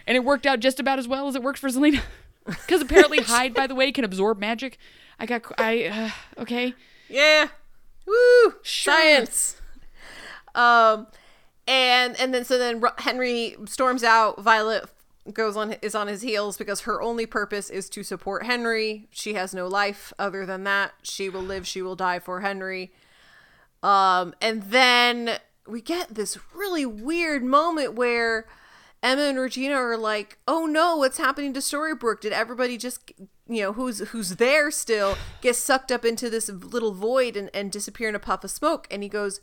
And it worked out just about as well as it works for Zelena. [laughs] Because apparently [laughs] Hyde, by the way, can absorb magic. I got, I, uh, okay. Yeah. Woo! Sure. Science. Um, and and then so then Henry storms out. Violet goes on is on his heels because her only purpose is to support Henry. She has no life other than that. She will live. She will die for Henry. Um, and then we get this really weird moment where Emma and Regina are like, "Oh no, what's happening to Storybrooke? Did everybody just, you know, who's who's there still get sucked up into this little void and, and disappear in a puff of smoke?" And he goes,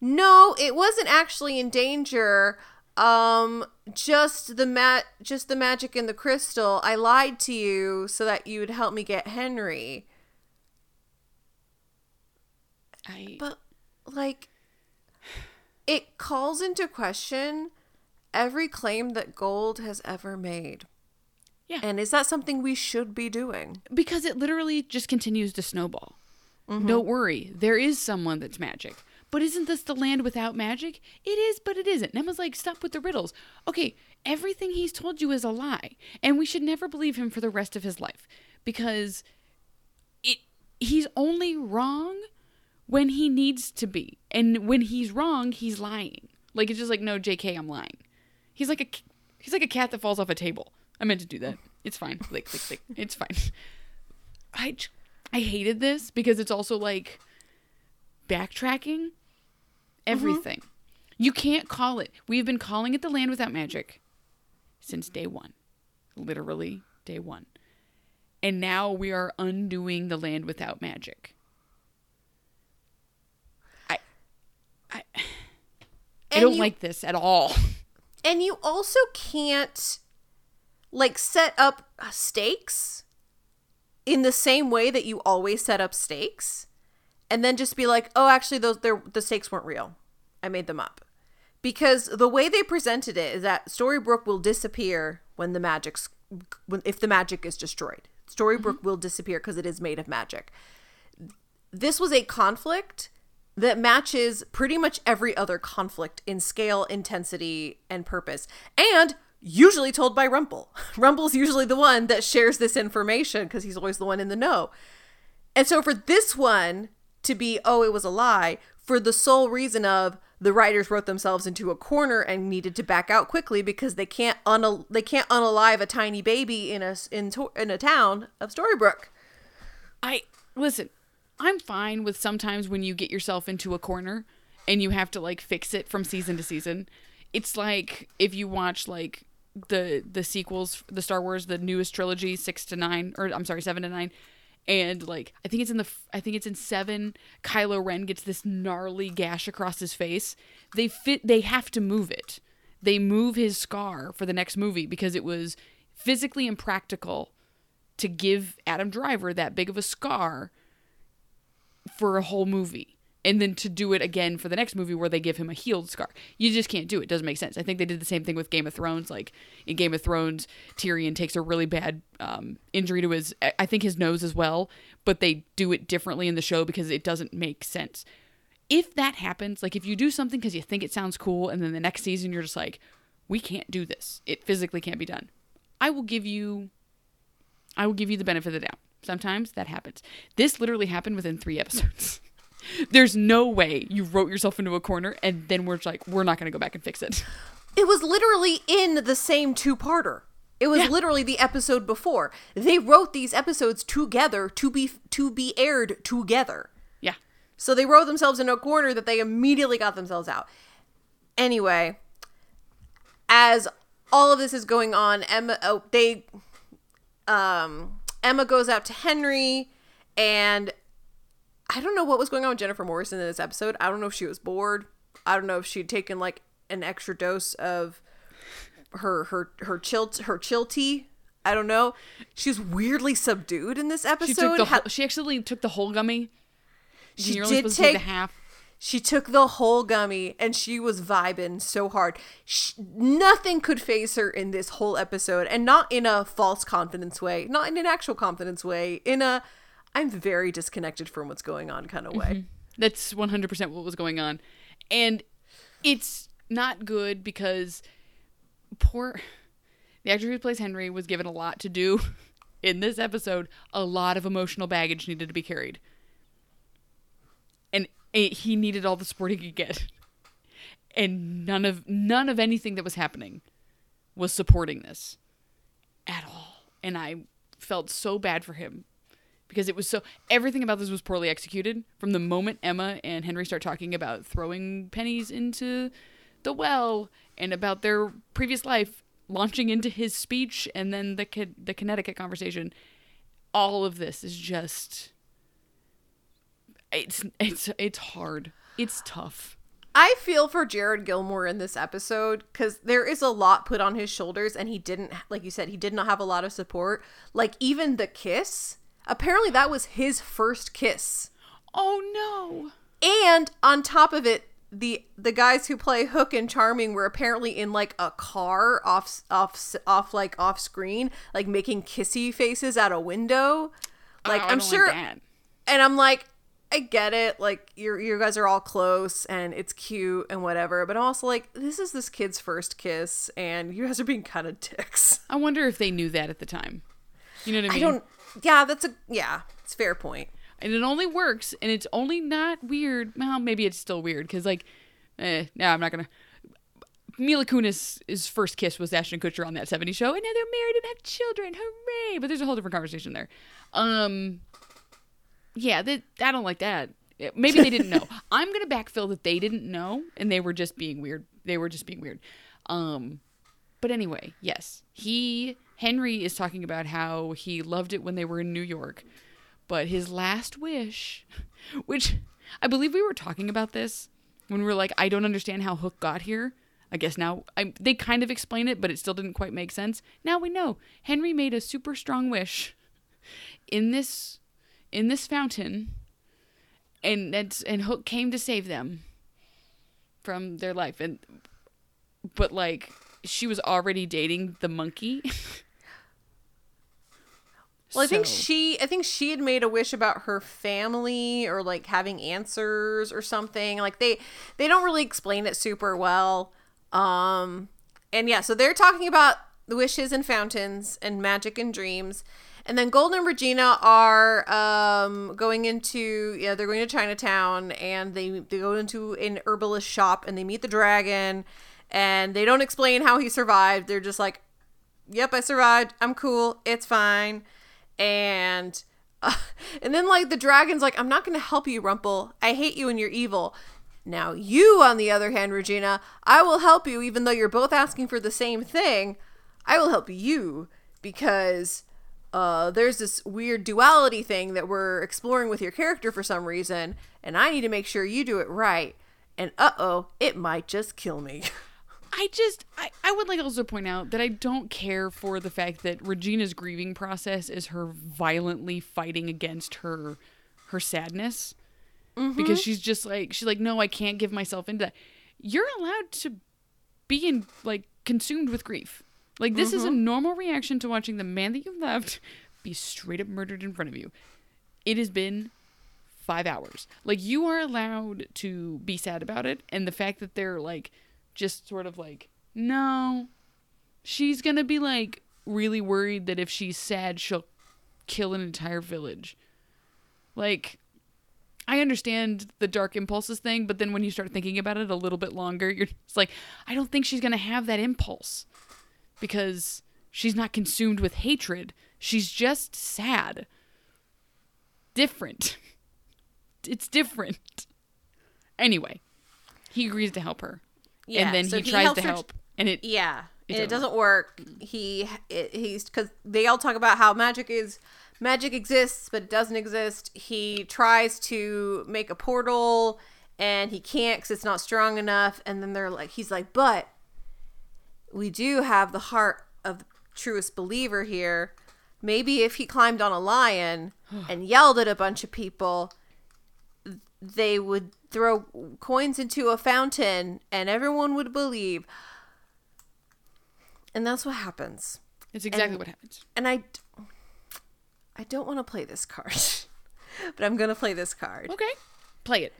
"No, it wasn't actually in danger. Um, just the mat, just the magic in the crystal. I lied to you so that you would help me get Henry." I, But like it calls into question every claim that gold has ever made. Yeah. And is that something we should be doing? because it literally just continues to snowball. Mm-hmm. Don't worry, there is someone that's magic. But isn't this the land without magic? It is, but it isn't. And Emma's like, stop with the riddles. Okay, everything he's told you is a lie. And we should never believe him for the rest of his life. Because it he's only wrong when he needs to be. And when he's wrong, he's lying. Like it's just like, no, JK, I'm lying. He's like a he's like a cat that falls off a table. I meant to do that. It's fine. Lick, lick, lick. It's fine. I I hated this because it's also like backtracking mm-hmm. everything. You can't call it. We've been calling it the land without magic since day 1. Literally day 1. And now we are undoing the land without magic. I I I And don't you- like this at all. [laughs] And you also can't like set up uh, stakes in the same way that you always set up stakes and then just be like, "Oh, actually those the stakes weren't real. I made them up." Because the way they presented it is that Storybrooke will disappear when the magic's when if the magic is destroyed. Storybrooke mm-hmm. will disappear because it is made of magic. This was a conflict that matches pretty much every other conflict in scale, intensity, and purpose. And usually told by Rumple. [laughs] Rumple's usually the one that shares this information because he's always the one in the know. And so for this one to be, oh, it was a lie, for the sole reason of the writers wrote themselves into a corner and needed to back out quickly because they can't un- they can't unalive a tiny baby in a in, to- in a town of Storybrooke. I listen. I'm fine with sometimes when you get yourself into a corner and you have to like fix it from season to season. It's like if you watch like the the sequels, the Star Wars, the newest trilogy, six to nine, or I'm sorry, seven to nine, and like I think it's in the I think it's in seven. Kylo Ren gets this gnarly gash across his face. They fit. They have to move it. They move his scar for the next movie because it was physically impractical to give Adam Driver that big of a scar for a whole movie and then to do it again for the next movie where they give him a healed scar. You just can't do it. it. Doesn't make sense. I think they did the same thing with Game of Thrones. Like in Game of Thrones, Tyrion takes a really bad um, injury to his, I think his nose as well, but they do it differently in the show because it doesn't make sense. If that happens, like if you do something because you think it sounds cool and then the next season you're just like, we can't do this. It physically can't be done. I will give you I will give you the benefit of the doubt. Sometimes that happens. This literally happened within three episodes. [laughs] There's no way you wrote yourself into a corner and then we're just like, we're not going to go back and fix it. [laughs] It was literally in the same two-parter. It was Yeah. literally the episode before. They wrote these episodes together to be to be aired together. Yeah. So they wrote themselves into a corner that they immediately got themselves out. Anyway, as all of this is going on, Emma oh, they um Emma goes out to Henry and I don't know what was going on with Jennifer Morrison in this episode. I don't know if she was bored. I don't know if she'd taken like an extra dose of her her her chill her chill tea. I don't know. She's weirdly subdued in this episode. She took the whole, she actually took the whole gummy. She did take take- the half. She took the whole gummy and she was vibing so hard. She, nothing could phase her in this whole episode, and not in a false confidence way, not in an actual confidence way, in a I'm very disconnected from what's going on kind of way. Mm-hmm. That's 100% what was going on. And it's not good because poor the actor who plays Henry was given a lot to do [laughs] in this episode. A lot of emotional baggage needed to be carried it, he needed all the support he could get, and none of none of anything that was happening was supporting this at all. And I felt so bad for him because it was so everything about this was poorly executed from the moment Emma and Henry start talking about throwing pennies into the well and about their previous life launching into his speech and then the the Connecticut conversation all of this is just it's it's it's hard. It's tough. I feel for Jared Gilmore in this episode because there is a lot put on his shoulders, and he didn't, like you said, he did not have a lot of support. Like even the kiss, apparently that was his first kiss. Oh no! And on top of it, the the guys who play Hook and Charming were apparently in like a car off off off like off screen, like making kissy faces out a window. Like oh, I'm sure, like and I'm like, I get it. Like you you guys are all close and it's cute and whatever, but also like this is this kid's first kiss and you guys are being kind of dicks. [laughs] I wonder if they knew that at the time. You know what I mean? I don't Yeah, that's a yeah, it's fair point. And it only works and it's only not weird. Well, maybe it's still weird cuz like eh, no, I'm not going to Mila Kunis' first kiss was Ashton Kutcher on that 70s show, and now they're married and have children. Hooray! But there's a whole different conversation there. Um, yeah, they, I don't like that. Maybe they didn't know. [laughs] I'm gonna backfill that they didn't know and they were just being weird. They were just being weird. Um, but anyway, yes, he Henry is talking about how he loved it when they were in New York, but his last wish, [laughs] which I believe we were talking about this when we were like, I don't understand how Hook got here. I guess now I, they kind of explain it, but it still didn't quite make sense. Now we know Henry made a super strong wish [laughs] in this in this fountain and that's and Hook came to save them from their life and but like she was already dating the monkey. [laughs] well, I think she I think she had made a wish about her family or like having answers or something. Like they they don't really explain it super well. Um and yeah, so they're talking about the wishes and fountains and magic and dreams. And then Golden and Regina are um, going into yeah they're going to Chinatown and they they go into an herbalist shop and they meet the dragon and they don't explain how he survived. They're just like, "Yep, I survived. I'm cool. It's fine." And uh, [laughs] and then like the dragon's like, "I'm not going to help you, Rumple. I hate you and you're evil." Now you, on the other hand, Regina, I will help you even though you're both asking for the same thing. I will help you because uh, there's this weird duality thing that we're exploring with your character for some reason, and I need to make sure you do it right. And uh oh, it might just kill me. [laughs] I just, I, I would like also point out that I don't care for the fact that Regina's grieving process is her violently fighting against her, her sadness, mm-hmm. because she's just like she's like, no, I can't give myself into that. You're allowed to be in like consumed with grief. Like this mm-hmm. is a mm-hmm. normal reaction to watching the man that you loved be straight up murdered in front of you. It has been five hours. Like you are allowed to be sad about it, and the fact that they're like just sort of like, no, she's gonna be like really worried that if she's sad, she'll kill an entire village. Like, I understand the dark impulses thing, but then when you start thinking about it a little bit longer, you're just like, I don't think she's gonna have that impulse because she's not consumed with hatred. She's just sad. Different. [laughs] It's different. Anyway, he agrees to help her. Yeah, and then so he, he tries to help. and it Yeah. And it doesn't work. He it, he's cuz they all talk about how magic is magic exists but it doesn't exist. He tries to make a portal and he can't cuz it's not strong enough and then they're like he's like, "But we do have the heart of the truest believer here. Maybe if he climbed on a lion [sighs] and yelled at a bunch of people, they would throw coins into a fountain and everyone would believe. And that's what happens. It's exactly And- what happens. And I I don't want to play this card. [laughs] but I'm going to play this card. Okay. Play it.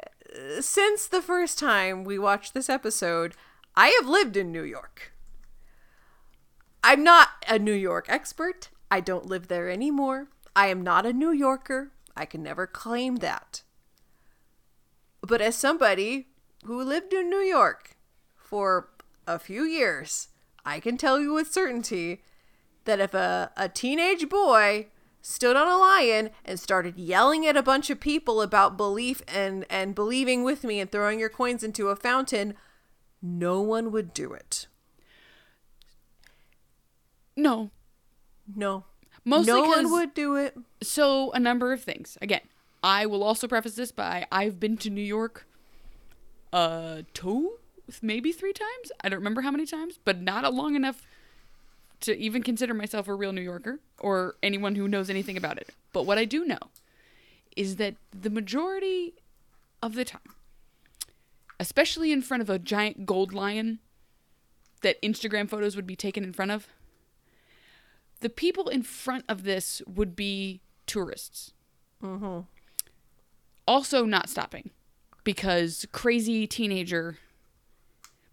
Uh, since the first time we watched this episode, I have lived in New York. I'm not a New York expert. I don't live there anymore. I am not a New Yorker. I can never claim that. But as somebody who lived in New York for a few years, I can tell you with certainty that if a, a teenage boy stood on a lion and started yelling at a bunch of people about belief and, and believing with me and throwing your coins into a fountain, no one would do it. No. No. Mostly no one would do it. So, a number of things. Again, I will also preface this by I've been to New York uh two, maybe three times. I don't remember how many times, but not a long enough to even consider myself a real New Yorker or anyone who knows anything about it. But what I do know is that the majority of the time, especially in front of a giant gold lion that Instagram photos would be taken in front of, the people in front of this would be tourists. Mm-hmm. Also, not stopping because crazy teenager.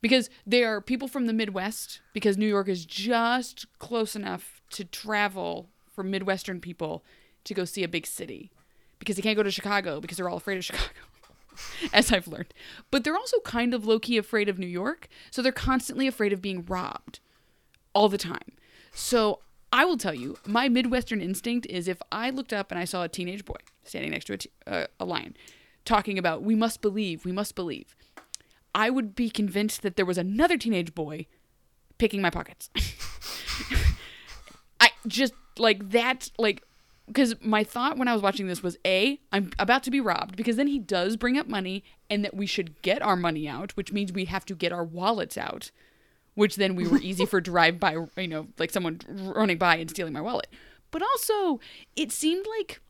Because they are people from the Midwest, because New York is just close enough to travel for Midwestern people to go see a big city. Because they can't go to Chicago because they're all afraid of Chicago, [laughs] as I've learned. But they're also kind of low key afraid of New York, so they're constantly afraid of being robbed all the time. So I will tell you, my Midwestern instinct is if I looked up and I saw a teenage boy standing next to a, t- uh, a lion talking about, we must believe, we must believe, I would be convinced that there was another teenage boy picking my pockets. [laughs] I just like that, like, because my thought when I was watching this was A, I'm about to be robbed because then he does bring up money and that we should get our money out, which means we have to get our wallets out which then we were easy for [laughs] drive by, you know, like someone running by and stealing my wallet. But also, it seemed like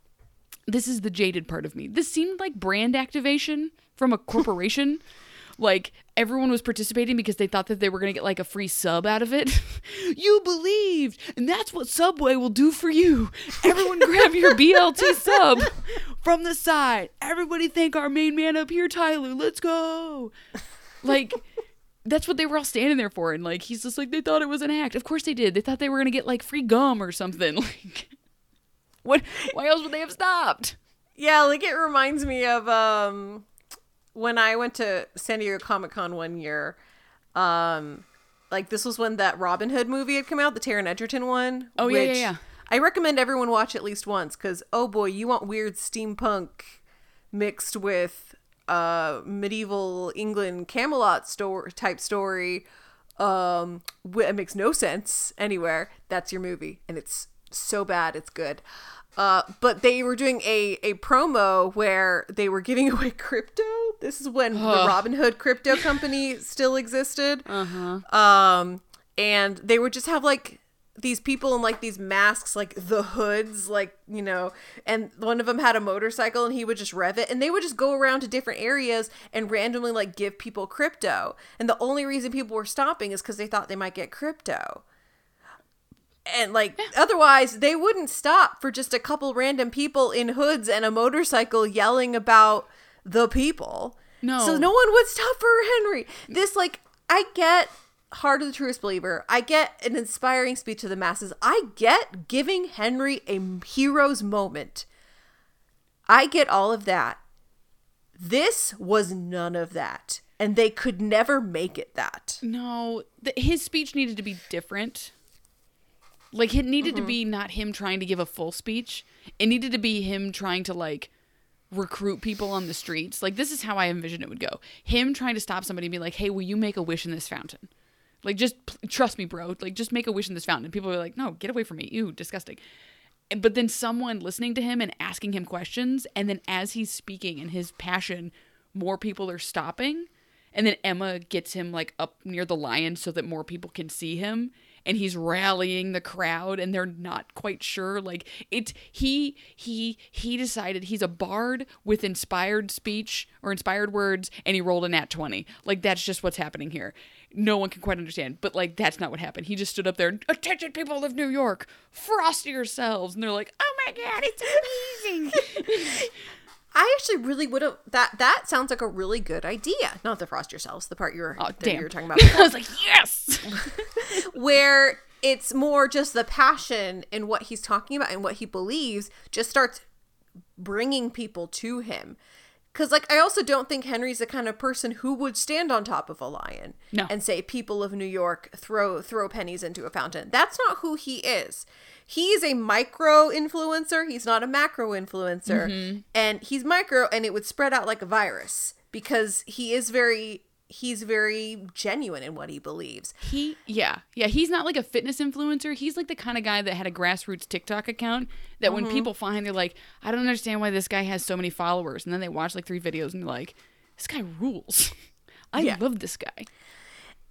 this is the jaded part of me. This seemed like brand activation from a corporation. [laughs] like everyone was participating because they thought that they were going to get like a free sub out of it. [laughs] you believed, and that's what Subway will do for you. Everyone grab your BLT sub from the side. Everybody thank our main man up here, Tyler. Let's go. Like that's what they were all standing there for and like he's just like they thought it was an act of course they did they thought they were gonna get like free gum or something [laughs] like what why else would they have stopped Yeah, like it reminds me of um when I went to San Diego Comic Con one year. Um like this was when that Robin Hood movie had come out, the Taron Egerton one. Oh, yeah, yeah, yeah. I recommend everyone watch at least once because oh boy, you want weird steampunk mixed with uh medieval England Camelot story type story. Um, it makes no sense anywhere. That's your movie, and it's so bad, it's good. Uh, but they were doing a a promo where they were giving [laughs] away crypto. This is when the Robinhood crypto company still existed. Uh-huh. Um, and they would just have like these people in like these masks, like the hoods, like you know, and one of them had a motorcycle and he would just rev it, and they would just go around to different areas and randomly like give people crypto. And the only reason people were stopping is because they thought they might get crypto and like otherwise they wouldn't stop for just a couple random people in hoods and a motorcycle yelling about the people. No. so no one would stop for henry. This like i get heart of the truest believer. I get an inspiring speech to the masses. I get giving henry a hero's moment. I get all of that. This was none of that and they could never make it that. No the, his speech needed to be different like it needed to mm-hmm. be not him trying to give a full speech. It needed to be him trying to like recruit people on the streets. Like this is how i envision it would go. Him trying to stop somebody and be like hey will you make a wish in this fountain? Like just trust me bro. Like just make a wish in this fountain. And people are like no get away from me. Ew disgusting. And- but then someone listening to him and asking him questions and then as he's speaking and his passion more people are stopping and then emma gets him like up near the lion so that more people can see him and he's rallying the crowd and they're not quite sure like it's he he he decided he's a bard with inspired speech or inspired words and he rolled a nat 20 like that's just what's happening here. No one can quite understand but like that's not what happened. He just stood up there attention people of new york frost yourselves. And they're like oh my god it's amazing [laughs] I actually really would have that. That sounds like a really good idea. Not the frost yourselves, the part you were Oh, that damn. you were talking [laughs] about, i was like yes [laughs] where it's more just the passion in what he's talking about and what he believes just starts bringing people to him. Because, like, I also don't think Henry's the kind of person who would stand on top of a lion No. and say, "People of New York, throw throw pennies into a fountain." That's not who he is. He's a micro influencer. He's not a macro influencer, Mm-hmm. and he's micro, and it would spread out like a virus because he is very he's very genuine in what he believes. He, yeah, yeah. He's not like a fitness influencer. He's like the kind of guy that had a grassroots TikTok account that when mm-hmm. people find, they're like, I don't understand why this guy has so many followers. And then they watch like three videos and they're like, this guy rules. [laughs] I Yeah. love this guy.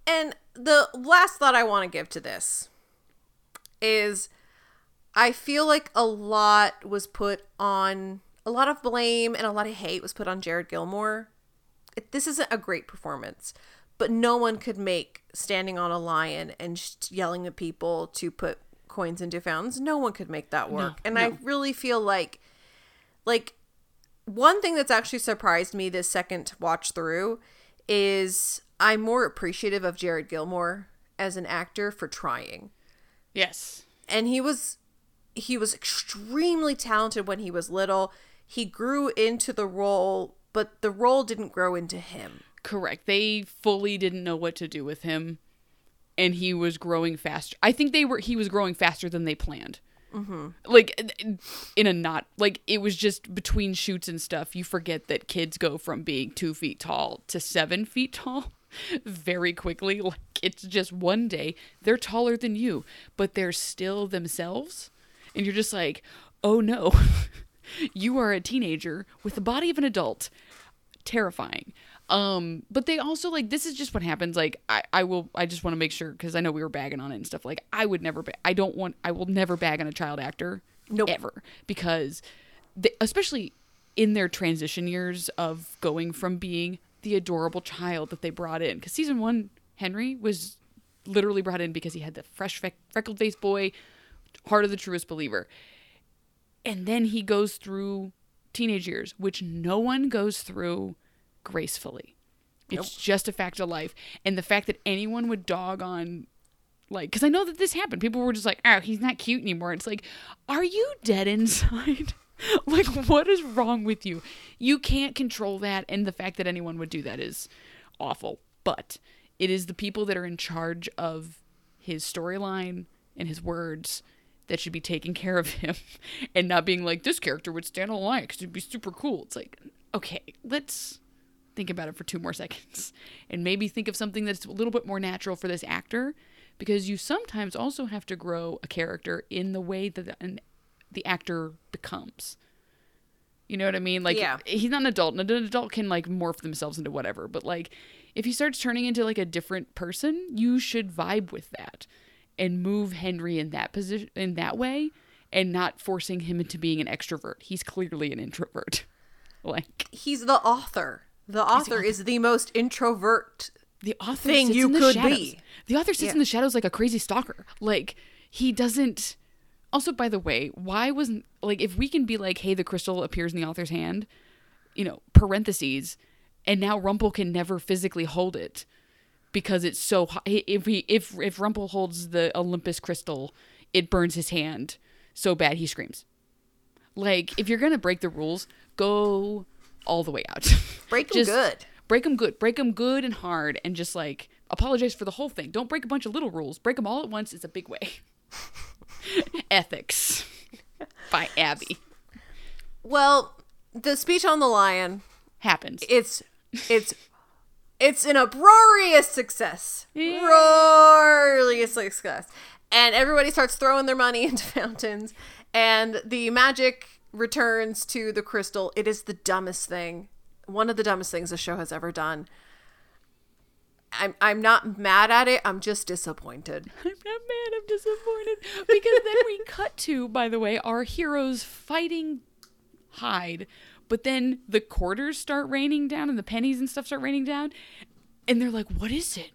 And the last thought I want to give to this is I feel like a lot was put on a lot of blame and a lot of hate was put on Jared Gilmore. It, this isn't a great performance, but no one could make standing on a lion and yelling at people to put coins into fountains. No one could make that work. and I really feel like like one thing that's actually surprised me this second watch through is I'm more appreciative of Jared Gilmore as an actor for trying. Yes. And he was he was extremely talented when he was little. He grew into the role, but the role didn't grow into him. Correct. They fully didn't know what to do with him, and he was growing faster. I think they were. He was growing faster than they planned. Mm-hmm. Like in a not like it was just between shoots and stuff. You forget that kids go from being two feet tall to seven feet tall [laughs] very quickly. Like it's just one day they're taller than you, but they're still themselves, and you're just like, oh no, [laughs] you are a teenager with the body of an adult terrifying. Um, but they also like this is just what happens. Like I, I will, I just want to make sure because I know we were bagging on it and stuff. Like I would never, ba- I don't want, I will never bag on a child actor, Nope. ever, because they, especially in their transition years of going from being the adorable child that they brought in. Because season one, Henry was literally brought in because he had the fresh, freck- freckled faced boy, heart of the truest believer and then he goes through teenage years, which no one goes through gracefully. It's just a fact of life, and the fact that anyone would dog on, like, because I know that this happened. People were just like, "Oh, he's not cute anymore." It's like, are you dead inside? [laughs] like, what is wrong with you? You can't control that, and the fact that anyone would do that is awful. But it is the people that are in charge of his storyline and his words that should be taking care of him [laughs] and not being like this character would stand on the line because it'd be super cool it's like okay let's think about it for two more seconds [laughs] and maybe think of something that's a little bit more natural for this actor because you sometimes also have to grow a character in the way that the, an, the actor becomes you know what I mean? Like Yeah. he's not an adult, and an adult can like morph themselves into whatever. But like if he starts turning into like a different person, you should vibe with that and move Henry in that position in that way and not forcing him into being an extrovert. He's clearly an introvert. [laughs] Like He's the author. The author is the most introvert. the author Thing you the could shadows. be. The author sits Yeah. in the shadows like a crazy stalker. Like he doesn't. Also, by the way, why wasn't like if we can be like, hey, the crystal appears in the author's hand, you know, parentheses, and now Rumple can never physically hold it because it's so hot. If he if if Rumple holds the Olympus crystal, it burns his hand so bad he screams. Like if you're gonna break the rules, go all the way out. [laughs] Break 'em good. Break them good. Break them good and hard, and just like apologize for the whole thing. Don't break a bunch of little rules. Break them all at once. It's a big way. [laughs] Ethics [laughs] by Abbey Well, the speech on the lion, happens. it's it's it's an uproarious success. Roarious success. And everybody starts throwing their money [laughs] into fountains and the magic returns to the crystal. It is the dumbest thing. One of the dumbest things the show has ever done. I'm I'm not mad at it. I'm just disappointed. [laughs] I'm not mad, I'm disappointed. Because then we [laughs] cut to, by the way, our heroes fighting Hyde, but then the quarters start raining down and the pennies and stuff start raining down. And they're like, what is it?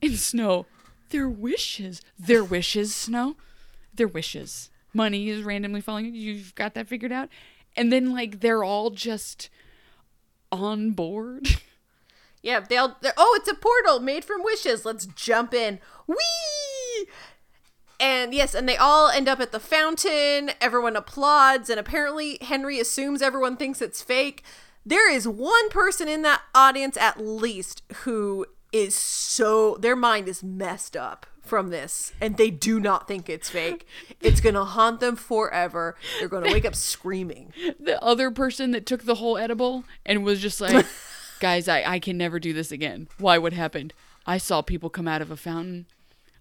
And Snow, their wishes. Their wishes, Snow. Their wishes. Money is randomly falling. You've got that figured out. And then, like, they're all just on board. Yeah, they'll. Oh, it's a portal made from wishes. Let's jump in. Whee! And yes, and they all end up at the fountain. Everyone applauds, and apparently Henry assumes everyone thinks it's fake. There is one person in that audience, at least, who is so. Their mind is messed up from this, and they do not think it's fake. It's gonna haunt them forever. They're gonna wake up [laughs] screaming. the other person that took the whole edible and was just like, [laughs] guys, I, I can never do this again. Why? What happened? I saw people come out of a fountain.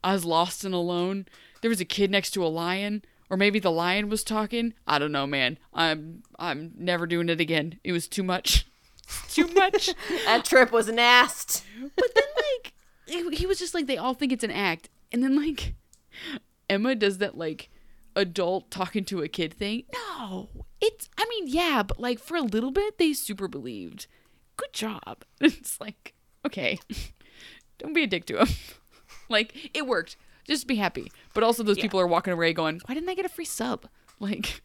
I was lost and alone. There was a kid next to a lion, or maybe the lion was talking. I don't know, man. I'm I'm never doing it again. It was too much. [laughs] too much. [laughs] that trip was an ass. But then like he, he was just like they all think it's an act. And then like Emma does that like adult talking to a kid thing. No. It's I mean, yeah, but like for a little bit they super believed. Good job. [laughs] It's like, okay. Don't be a dick to him. like it worked. Just be happy. But also those Yeah. people are walking away going, "Why didn't I get a free sub?" [laughs] Like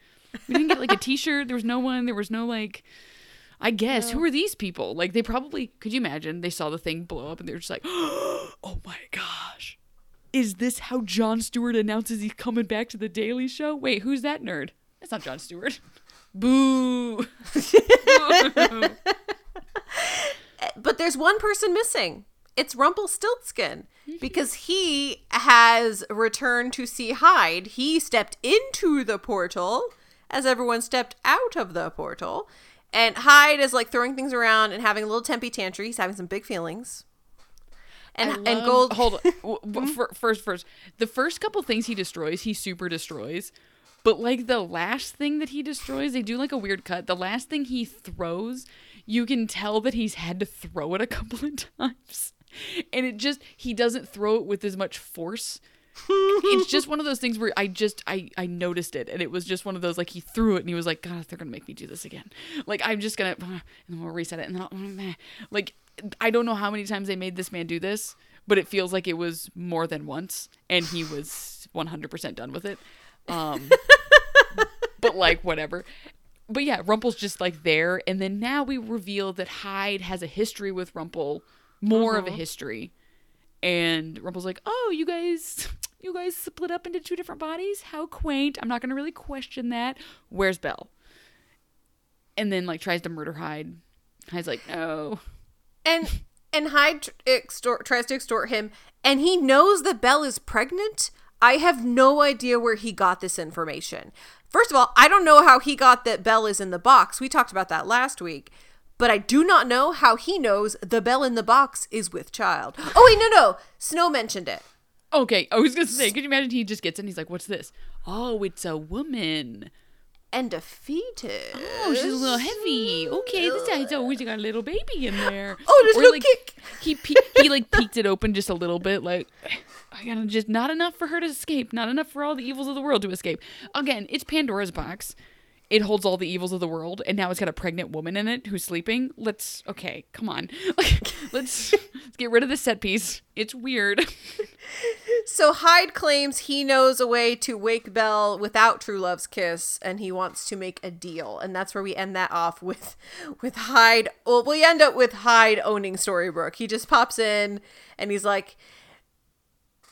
we didn't get like a [laughs] t-shirt. There was no one. There was no like I guess who are these people? Like they probably could you imagine they saw the thing blow up and they were just like, [gasps] "Oh my gosh. Is this how Jon Stewart announces he's coming back to the Daily Show? Wait, who's that nerd? That's not Jon Stewart. [laughs] Boo. Boo. But there's one person missing. It's Rumpelstiltskin because he has returned to see Hyde. He stepped into the portal as everyone stepped out of the portal. And Hyde is like throwing things around and having a little tempy tantrum. He's having some big feelings. And and Gold [laughs] Hold on. [laughs] W- w- fir- First, first, the first couple things he destroys, he super destroys. But like the last thing that he destroys, they do like a weird cut. The last thing he throws, you can tell that he's had to throw it a couple of [laughs] times, and it just he doesn't throw it with as much force. it's just one of those things where I just I I noticed it, and it was just one of those like he threw it and he was like, God, they're gonna make me do this again. Like I'm just gonna, and then we'll reset it, and then I'll, like I don't know how many times they made this man do this, but it feels like it was more than once, and he was 100% done with it. Um, but like whatever. But yeah, Rumple's just like there, and then now we reveal that Hyde has a history with Rumple, more of a uh-huh. history. And Rumple's like, "Oh, you guys, [laughs] you guys split up into two different bodies. How quaint! I'm not gonna really question that. Where's Belle?" And then like tries to murder Hyde. Hyde's like, "No." and and Hyde tr- extort, tries to extort him, and he knows that Belle is pregnant. I have no idea where he got this information. First of all, I don't know how he got that Belle is in the box. We talked about that last week. But I do not know how he knows the Belle in the box is with child. Oh wait, no, no. Snow mentioned it. Okay, I was gonna say, could you imagine he just gets in? He's like, "What's this? Oh, it's a woman. And a fetus. Oh, she's a little heavy. Okay, this guy's always got a little baby in there. [gasps] Oh, there's Or, no like, kick. He pe- he like peeked it open just a little bit, like I gotta just not enough for her to escape, not enough for all the evils of the world to escape. Again, it's Pandora's box. It holds all the evils of the world, and now it's got a pregnant woman in it who's sleeping. Let's okay, come on, [laughs] let's, let's get rid of this set piece. It's weird. [laughs] So Hyde claims he knows a way to wake Belle without True Love's kiss, and he wants to make a deal, and that's where we end that off with, with Hyde. Well, we end up with Hyde owning Storybrooke. He just pops in, and he's like,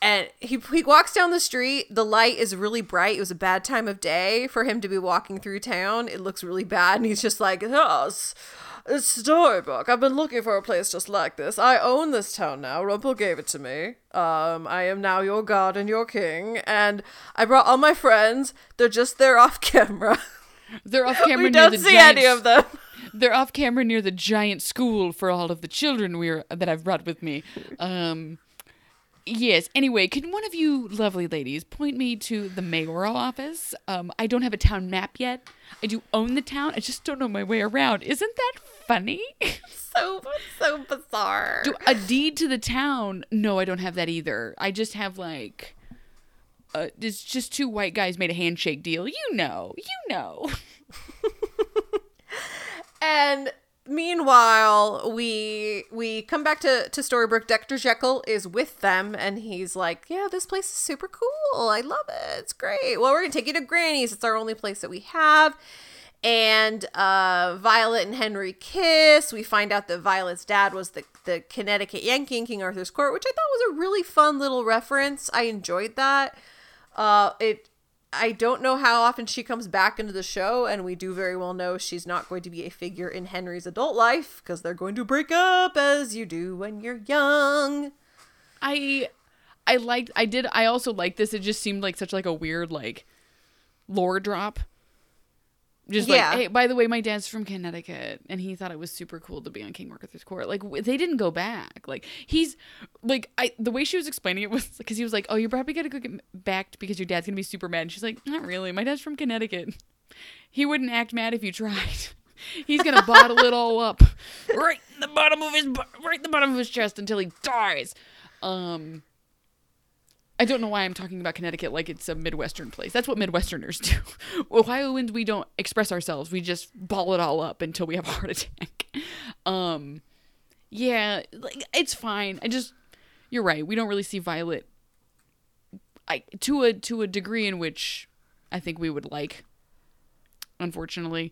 and he he walks down the street. The light is really bright. It was a bad time of day for him to be walking through town. It looks really bad, and he's just like, "Oh, it's, it's Storybrooke. I've been looking for a place just like this. I own this town now. Rumple gave it to me. Um, I am now your god and your king, and I brought all my friends. They're just there off [laughs] camera. They're off [laughs] camera we near don't the see giant any of them." [laughs] They're off camera near the giant school for all of the children we're that I've brought with me. Um, Yes. Anyway, can one of you lovely ladies point me to the mayoral office? Um, I don't have a town map yet. I do own the town. I just don't know my way around. Isn't that funny? [laughs] So so bizarre. do a deed to the town? No, I don't have that either. I just have like, uh, it's just two white guys made a handshake deal. You know, you know. [laughs] And meanwhile, we we come back to to Storybrooke. Dr. Jekyll is with them, and he's like, "Yeah, this place is super cool. I love it. It's great. Well, we're gonna take you to Granny's. It's our only place that we have." And uh, Violet and Henry kiss. We find out that Violet's dad was the the Connecticut Yankee in King Arthur's court, which I thought was a really fun little reference. I enjoyed that. Uh, it I don't know how often she comes back into the show, and we do very well know she's not going to be a figure in Henry's adult life because they're going to break up as you do when you're young. I I liked I did I also liked this. It just seemed like such like a weird like lore drop. Just Yeah. like, hey, by the way, my dad's from Connecticut, and he thought it was super cool to be on King Arthur's court. Like, w- they didn't go back. Like, he's like, I the way she was explaining it was [laughs] because he was like, "Oh, you're probably gonna go get back because your dad's gonna be super mad." And she's like, "Not really. My dad's from Connecticut. [laughs] He wouldn't act mad if you tried. [laughs] He's gonna bottle it all up right in the bottom of his right in the bottom of his chest until he dies." Um. I don't know why I'm talking about Connecticut like it's a Midwestern place. That's what Midwesterners do. [laughs] Ohioans, we don't express ourselves. We just ball it all up until we have a heart [laughs] attack. Um, yeah, like it's fine. I just, you're right. We don't really see Violet. I to a to a degree in which I think we would like. Unfortunately,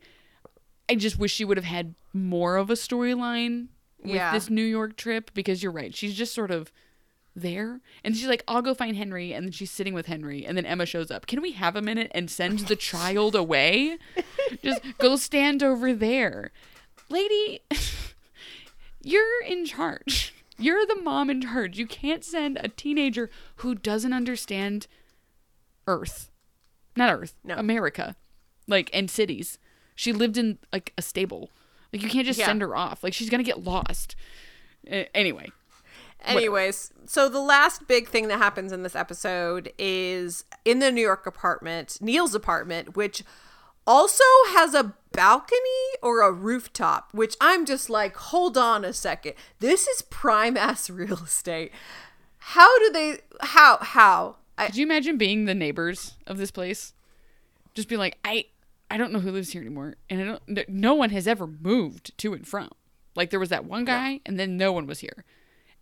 I just wish she would have had more of a storyline with Yeah. this New York trip because you're right. She's just sort of there. And she's like, I'll go find Henry. And then she's sitting with Henry. And then Emma shows up. Can we have a minute and send the [laughs] child away? Just go stand over there. Lady, [laughs] you're in charge. You're the mom in charge. You can't send a teenager who doesn't understand Earth. Not Earth, No. America. Like, and cities. She lived in, like, a stable. Like, you can't just Yeah. send her off. Like, she's going to get lost. Uh, anyway. Anyways, so the last big thing that happens in this episode is in the New York apartment, Neil's apartment, which also has a balcony or a rooftop, which I'm just like, hold on a second. This is prime ass [laughs] real estate. How do they how how? I, Could you imagine being the neighbors of this place? Just be like, I, I don't know who lives here anymore, and I don't. no- No one has ever moved to and from. Like there was that one guy, and then no one was here,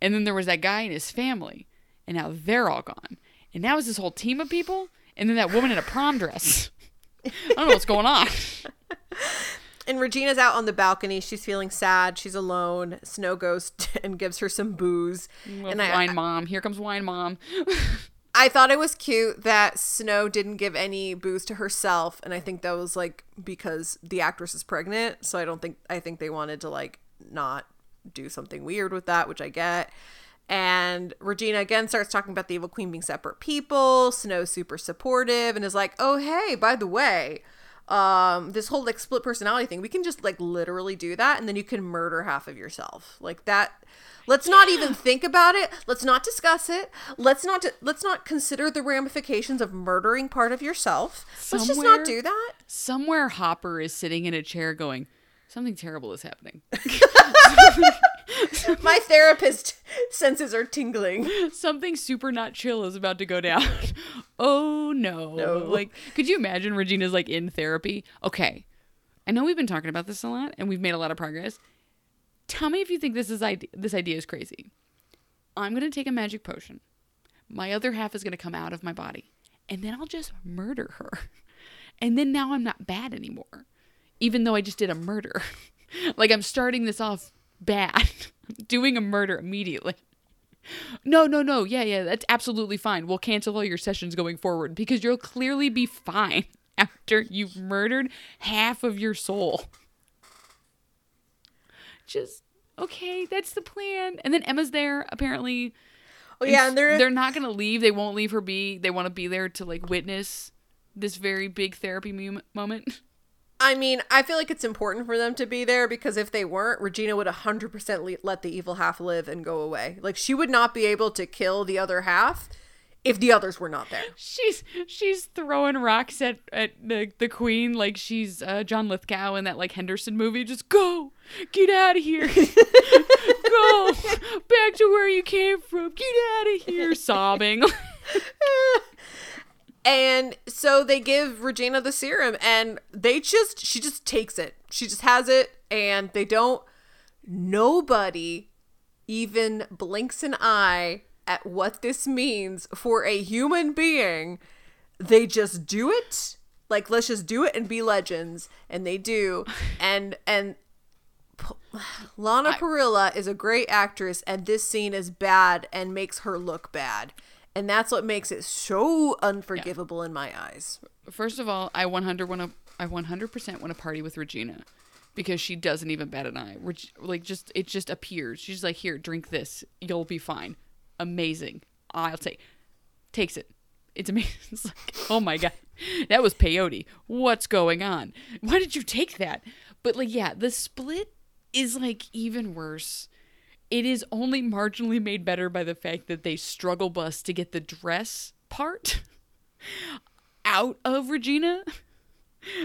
and then there was that guy and his family, and now they're all gone, and now it's this whole team of people, and then that woman in a prom dress. I don't know what's going on. [laughs] and Regina's out on the balcony. She's feeling sad. She's alone. Snow goes [laughs] and gives her some booze. Mm, and I, wine mom, here comes wine mom. [laughs] I thought it was cute that Snow didn't give any booze to herself, and I think that was like because the actress is pregnant, so I don't think I think they wanted to like not do something weird with that, which I get. And Regina again starts talking about the evil queen being separate people. Snow's super supportive and is like, "Oh hey, by the way, um, this whole like split personality thing, we can just like literally do that, and then you can murder half of yourself like that." Let's not even think about it. Let's not discuss it. Let's not let's not consider the ramifications of murdering part of yourself. Let's just not do that. Somewhere Hopper is sitting in a chair going, something terrible is happening. [laughs] [laughs] My therapist senses are tingling. something super not chill is about to go down. [laughs] oh no. No. Like, could you imagine Regina's like in therapy? Okay. I know we've been talking about this a lot and we've made a lot of progress. Tell me if you think this is idea this idea is crazy. I'm gonna take a magic potion. My other half is gonna come out of my body. And then I'll just murder her. And then now I'm not bad anymore. Even though I just did a murder. [laughs] like I'm starting this off bad. [laughs] Doing a murder immediately. No, no, no. Yeah, yeah, that's absolutely fine. We'll cancel all your sessions going forward because you'll clearly be fine [laughs] after you've murdered half of your soul. Just okay, that's the plan. And then Emma's there apparently. Oh yeah, and they're, they're not going to leave. They won't leave her be. They want to be there to like witness this very big therapy moment. I mean, I feel like it's important for them to be there because if they weren't, Regina would 100% le- let the evil half live and go away. Like, she would not be able to kill the other half if the others were not there. She's she's throwing rocks at, at the, the queen like she's uh, John Lithgow in that like Henderson movie. Just go, get out of here, [laughs] go back to where you came from. Get out of here, sobbing. [laughs] And so they give Regina the serum and they just she just takes it. She just has it and they don't nobody even blinks an eye at what this means for a human being. They just do it. Like let's just do it and be legends and they do. [laughs] And and P- Lana Parrilla is a great actress and this scene is bad and makes her look bad. And that's what makes it so unforgivable in my eyes. First of all, I 100 want to I 100% want to party with Regina because she doesn't even bat an eye. Reg- like just it just appears. She's like, "Here, drink this. You'll be fine." Amazing. I'll take takes it. It's amazing. [laughs] It's like, oh my god. That was peyote. What's going on? Why did you take that? But like yeah, the split is like even worse. It is only marginally made better by the fact that they struggle bus to get the dress part [laughs] out of Regina. [laughs]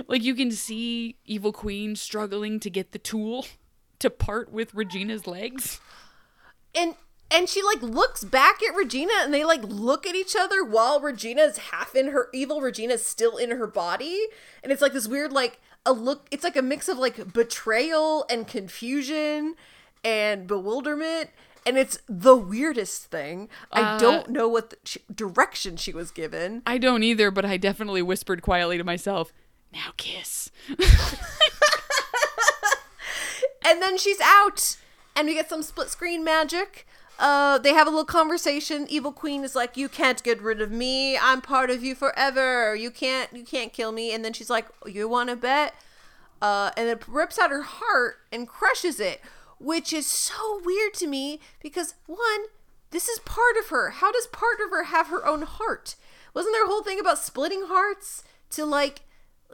Like you can see Evil Queen struggling to get the tool [laughs] to part with Regina's legs. And and she like looks back at Regina and they like look at each other while Regina's half in her evil Regina's still in her body. And it's like this weird like a look it's like a mix of like betrayal and confusion and bewilderment and it's the weirdest thing. I Uh, don't know what the, direction she was given. I don't either, but I definitely whispered quietly to myself, "Now kiss." [laughs] and then she's out and we get some split screen magic. Uh they have a little conversation. Evil queen is like you can't get rid of me. I'm part of you forever. You can't you can't kill me. And then she's like you want to bet? Uh and it rips out her heart and crushes it which is so weird to me because one this is part of her how does part of her have her own heart wasn't there a whole thing about splitting hearts to like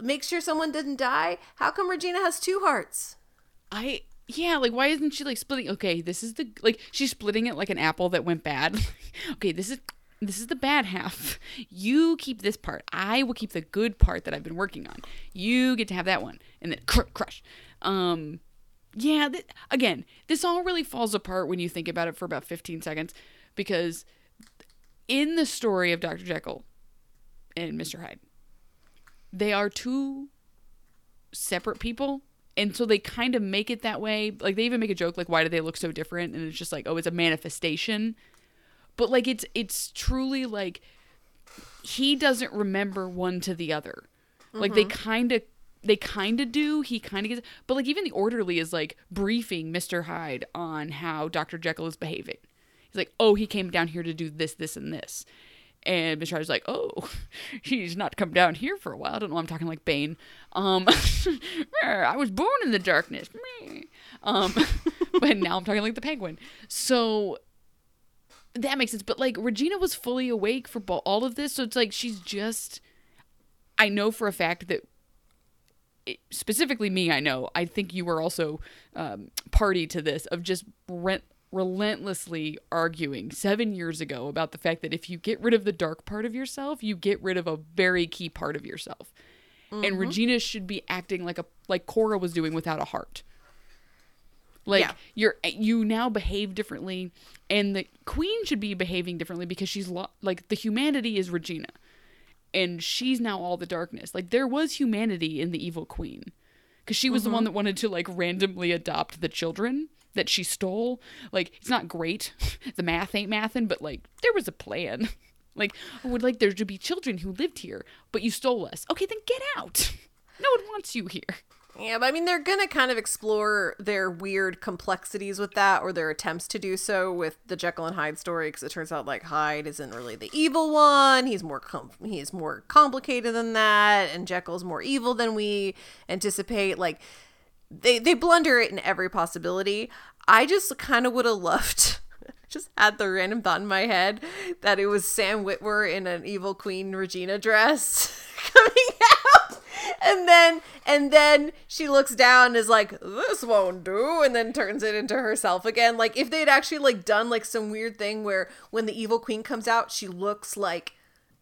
make sure someone didn't die how come regina has two hearts I yeah, like why isn't she like splitting? Okay, this is the like she's splitting it like an apple that went bad. [laughs] okay, this is this is the bad half. You keep this part. I will keep the good part that I've been working on. You get to have that one, and then cr- crush. Um, yeah. Th- again, this all really falls apart when you think about it for about fifteen seconds, because in the story of Dr. Jekyll and Mr. Hyde, they are two separate people and so they kind of make it that way like they even make a joke like why do they look so different and it's just like oh it's a manifestation but like it's it's truly like he doesn't remember one to the other like they mm-hmm. kind of they kind of do he kind of gets but like even the orderly is like briefing mr hyde on how dr jekyll is behaving he's like oh he came down here to do this this and this and Mr. Hyde's like, oh, [laughs] he's not come down here for a while. I don't know. I'm talking like Bane. Um, [laughs] I was born in the darkness. Um, [laughs] but now I'm talking like the Penguin. So that makes sense. But like Regina was fully awake for all of this, so it's like she's just. I know for a fact that specifically me, I know. I think you were also um, party to this of just rent relentlessly arguing seven years ago about the fact that if you get rid of the dark part of yourself, you get rid of a very key part of yourself. And Regina should be acting like a like Cora was doing without a heart. Like Yeah. you're you now behave differently, and the queen should be behaving differently because she's lo- like the humanity is Regina, and she's now all the darkness. Like there was humanity in the evil queen, because she was the one mm-hmm. that wanted to like randomly adopt the children that she stole. Like it's not great, [laughs] the math ain't mathin', but like there was a plan. [laughs] Like I would like there to be children who lived here, but you stole us. Okay, then get out. [laughs] No one wants you here. Yeah, but I mean, they're gonna kind of explore their weird complexities with that, or their attempts to do so with the Jekyll and Hyde story, because it turns out like Hyde isn't really the evil one. He's more com- he's more complicated than that, and Jekyll's more evil than we anticipate. Like they they blunder it in every possibility. I just kind of would have loved. [laughs] Just had the random thought in my head that it was Sam Witwer in an evil Queen Regina dress [laughs] coming and then and then she looks down and is like this won't do and then turns it into herself again. Like if they'd actually like done like some weird thing where when the evil queen comes out she looks like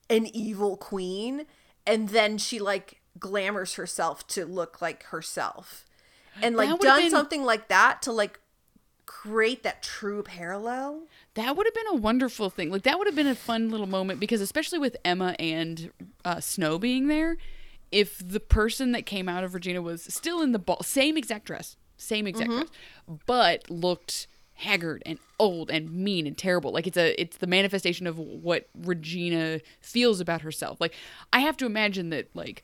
an evil queen and then she like glamours herself to look like herself. And like done been- something like that to like create that true parallel. That would have been a wonderful thing. Like that would have been a fun little moment because especially with Emma and uh, Snow being there, if the person that came out of Regina was still in the ball, same exact dress, same exact mm-hmm. dress, but looked haggard and old and mean and terrible. Like it's a it's the manifestation of what Regina feels about herself. Like I have to imagine that like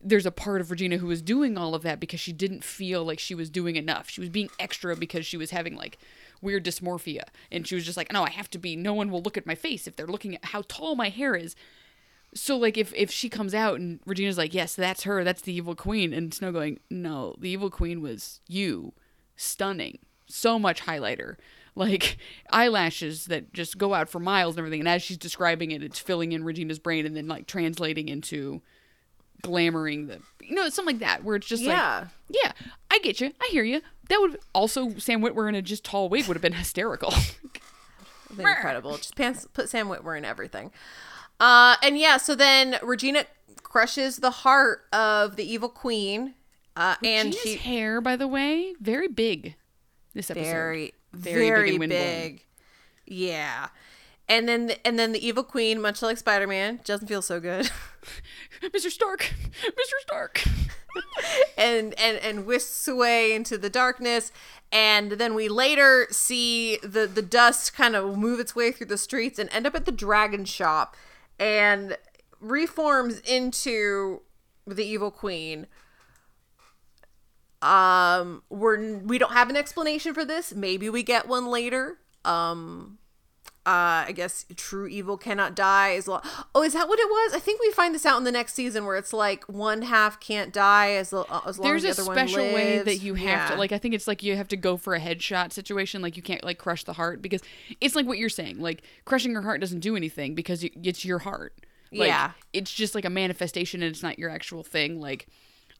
there's a part of Regina who was doing all of that because she didn't feel like she was doing enough. She was being extra because she was having like weird dysmorphia. And she was just like, no, I have to be, no one will look at my face if they're looking at how tall my hair is. So like if if she comes out and Regina's like, yes, that's her, that's the evil queen, and Snow going, no, the evil queen was you, stunning, so much highlighter, like eyelashes that just go out for miles and everything. And as she's describing it, it's filling in Regina's brain and then like translating into glamoring the, you know, something like that, where it's just like, yeah yeah, I get you, I hear you. That would also Sam Witwer in a just tall wig would have been [laughs] hysterical. [laughs] incredible. Just pants, put Sam Witwer in everything. Uh, and yeah, so then Regina crushes the heart of the evil queen, uh, and she hair, by the way, very big. This episode, very, Very very, big big. Yeah, and then and then the evil queen, much like Spider Man, doesn't feel so good, [laughs] Mr. Stark, [laughs] Mr. Stark. [laughs] and and and whisks away into the darkness. And then we later see the the dust kind of move its way through the streets and end up at the dragon shop, and reforms into the evil queen. Um, we're we don't have an explanation for this. Maybe we get one later. Um, uh, I guess true evil cannot die as long. Oh, is that what it was? I think we find this out in the next season where it's like one half can't die as lo- as long There's as the other one There's a special way that you have Yeah. to like. I think it's like you have to go for a headshot situation. Like you can't like crush the heart because it's like what you're saying. Like crushing her heart doesn't do anything because it's your heart. Like, Yeah. it's just like a manifestation and it's not your actual thing. Like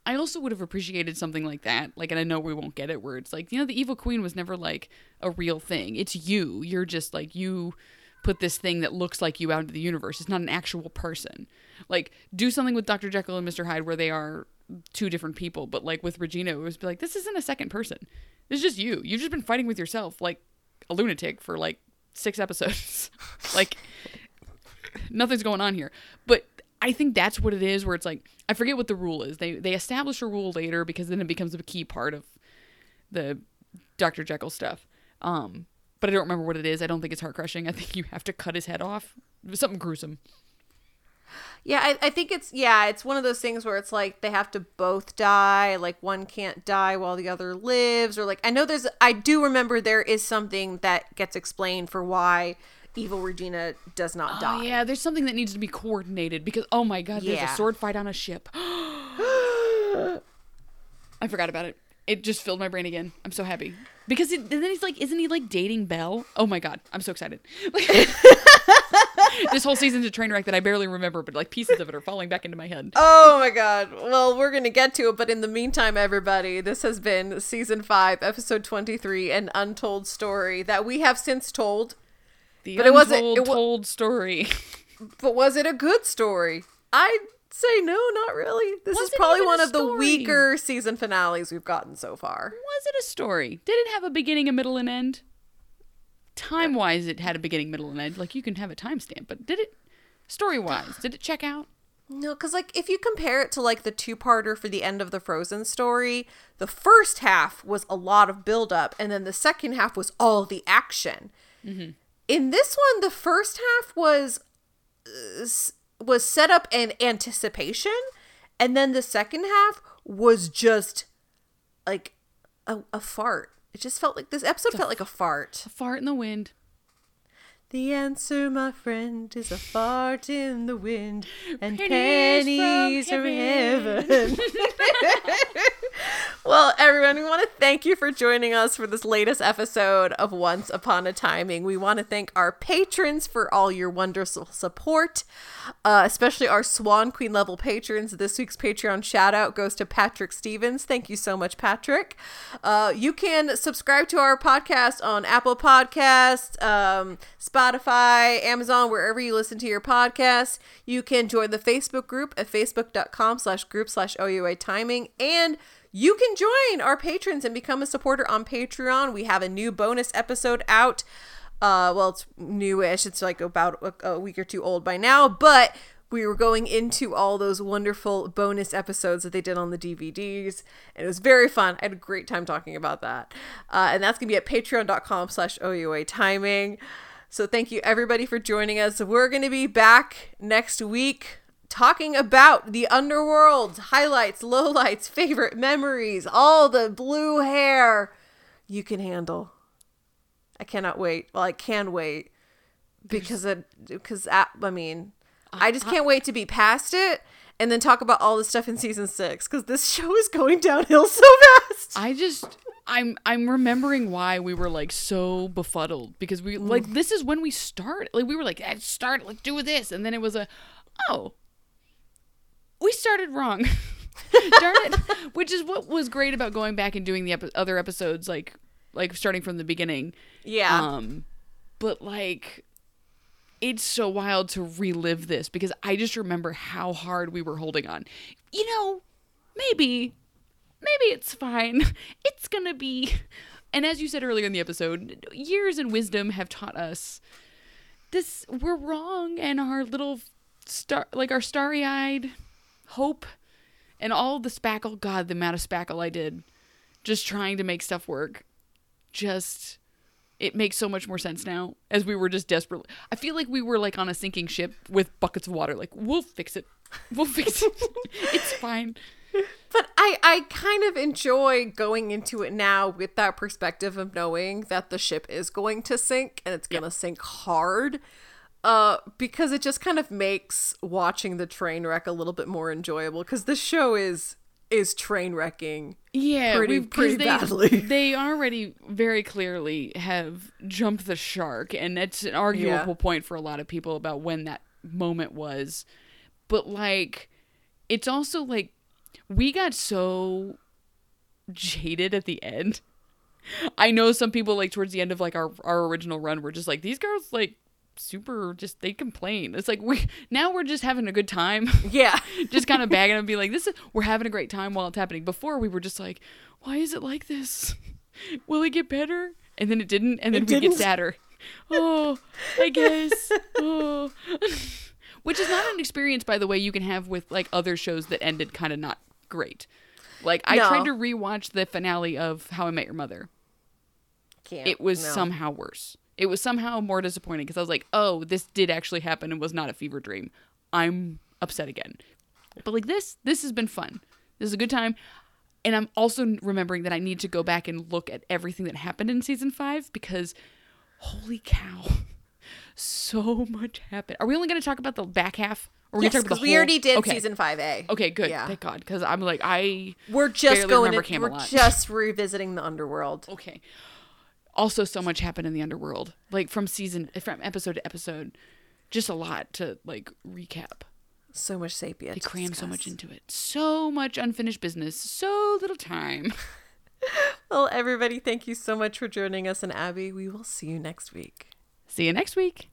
I also would have appreciated something like that. Like, and I know we won't get it where it's like, you know, the evil queen was never like a real thing. It's you. You're just like, you put this thing that looks like you out into the universe. It's not an actual person. Like, do something with Dr. Jekyll and Mr. Hyde where they are two different people. But like with Regina, it was like, this isn't a second person. It's just you. You've just been fighting with yourself like a lunatic for like six episodes. [laughs] like, nothing's going on here. But I think that's what it is where it's like I forget what the rule is. They they establish a rule later because then it becomes a key part of the Dr. Jekyll stuff. Um but I don't remember what it is. I don't think it's heart crushing. I think you have to cut his head off. Something gruesome. Yeah, I, I think it's yeah, it's one of those things where it's like they have to both die. Like one can't die while the other lives, or like I know there's I do remember there is something that gets explained for why evil Regina does not Oh die. yeah, there's something that needs to be coordinated because oh my god, there's a sword fight on a ship. [gasps] I forgot about it. It just filled my brain again. I'm so happy because it, and then he's like, isn't he like dating Belle? Oh my god, I'm so excited. [laughs] this whole season's a train wreck that I barely remember, but like pieces of it are falling back into my head. Oh my god. Well, we're to get to it, but in the meantime, everybody, this has been season 5, episode 23, an untold story that we have since told. The but it wasn't- untold it wa- told story. [laughs] But was it a good story? I'd say no, not really. This is Was it probably one of the weaker season finales we've gotten so far. Was it a story? Did it have a beginning, a middle, and end? Time wise, it had a beginning, middle, and end. Like you can have a timestamp, but did it? Story wise, did it check out? No, because like if you compare it to like the two-parter for the end of the Frozen story, the first half was a lot of build-up, and then the second half was all the action. Mm-hmm. In this one, the first half was uh, was set up in anticipation, and then the second half was just like a, a fart. It just felt like this episode felt like a fart. A fart in the wind. The answer, my friend, is a fart in the wind and Pennies pennies, from from heaven. heaven. [laughs] [laughs] Well, everyone, we want to thank you for joining us for this latest episode of Once Upon a Timing. We want to thank our patrons for all your wonderful support, uh, especially our Swan Queen level patrons. This week's Patreon shout out goes to Patrick Stevens. Thank you so much, Patrick. Uh, you can subscribe to our podcast on Apple Podcasts, um, Spotify, Amazon, wherever you listen to your podcasts. You can join the Facebook group at facebook.com slash group slash OUA timing. And you can join our patrons and become a supporter on Patreon. We have a new bonus episode out. Uh, well, it's newish. It's like about a, a week or two old by now, but we were going into all those wonderful bonus episodes that they did on the DVDs, and it was very fun. I had a great time talking about that. Uh, and that's gonna be at patreon.com slash OUA timing. So thank you everybody for joining us. We're gonna be back next week talking about the underworld highlights, lowlights, [laughs] favorite memories, all the blue hair you can handle. I cannot wait. Well, I can wait because it because I, I mean, uh, I just uh. can't wait to be past it and then talk about all the stuff in season 6 cuz this [laughs] show is going downhill so fast. I just I'm I'm remembering why we were like so befuddled because we like mm. this is when we start like we were like start let's do this and then it was a oh we started wrong [laughs] darn it which is what was great about going back and doing the epi- other episodes like like starting from the beginning yeah. um but like it's so wild to relive this because I just remember how hard we were holding on. You know, maybe, maybe it's fine. [laughs] It's gonna be. [laughs] And as you said earlier in the episode, years and wisdom have taught us this we're wrong, and our little star, like our starry eyed hope, and all the spackle. God, the amount of spackle I did just trying to make stuff work. Just it makes so much more sense now as we were just desperately i feel like we were like on a sinking ship with buckets of water like we'll fix it we'll fix it [laughs] it's fine But I, I kind of enjoy going into it now with that perspective of knowing that the ship is going to sink and it's going to sink hard. Uh, because it just kind of makes watching the train wreck a little bit more enjoyable. Because this show is is train wrecking. yeah Pretty- pretty they, badly. [laughs] they already very clearly have jumped the shark and that's an arguable point for a lot of people about when that moment was but like it's also like we got so jaded at the end i know some people like towards the end of like our our original run were just like these girls like super just they complain it's like we now we're just having a good time [laughs] Yeah. just kind of bagging and be like, "This is we're having a great time while it's happening." Before we were just like, "Why is it like this? [laughs] Will it get better?" And then it didn't, and then It we didn't. get sadder. [laughs] Oh, I guess. Oh, which is not an experience, by the way, you can have with like other shows that ended kind of not great. Like I No. tried to rewatch the finale of How I Met Your Mother. Can't. It was no. somehow worse. It was somehow more disappointing because I was like, "Oh, this did actually happen and was not a fever dream." I'm upset again. But like this, this has been fun. This is a good time. And I'm also remembering that I need to go back and look at everything that happened in season five because holy cow. [laughs] So much happened. Are we only going to talk about the back half? Or Yes, gonna talk about because we whole- already did okay. season 5A. Okay, good. Yeah. Thank God. Because I'm like, I. We're just going remember in, we're just revisiting the underworld. Okay also so much happened in the underworld like from season from episode to episode. Just a lot to like recap. So much sapia they cram so much into it. So much unfinished business. So little time. [laughs] Well everybody thank you so much for joining us. And Abbey we will see you next week. See you next week.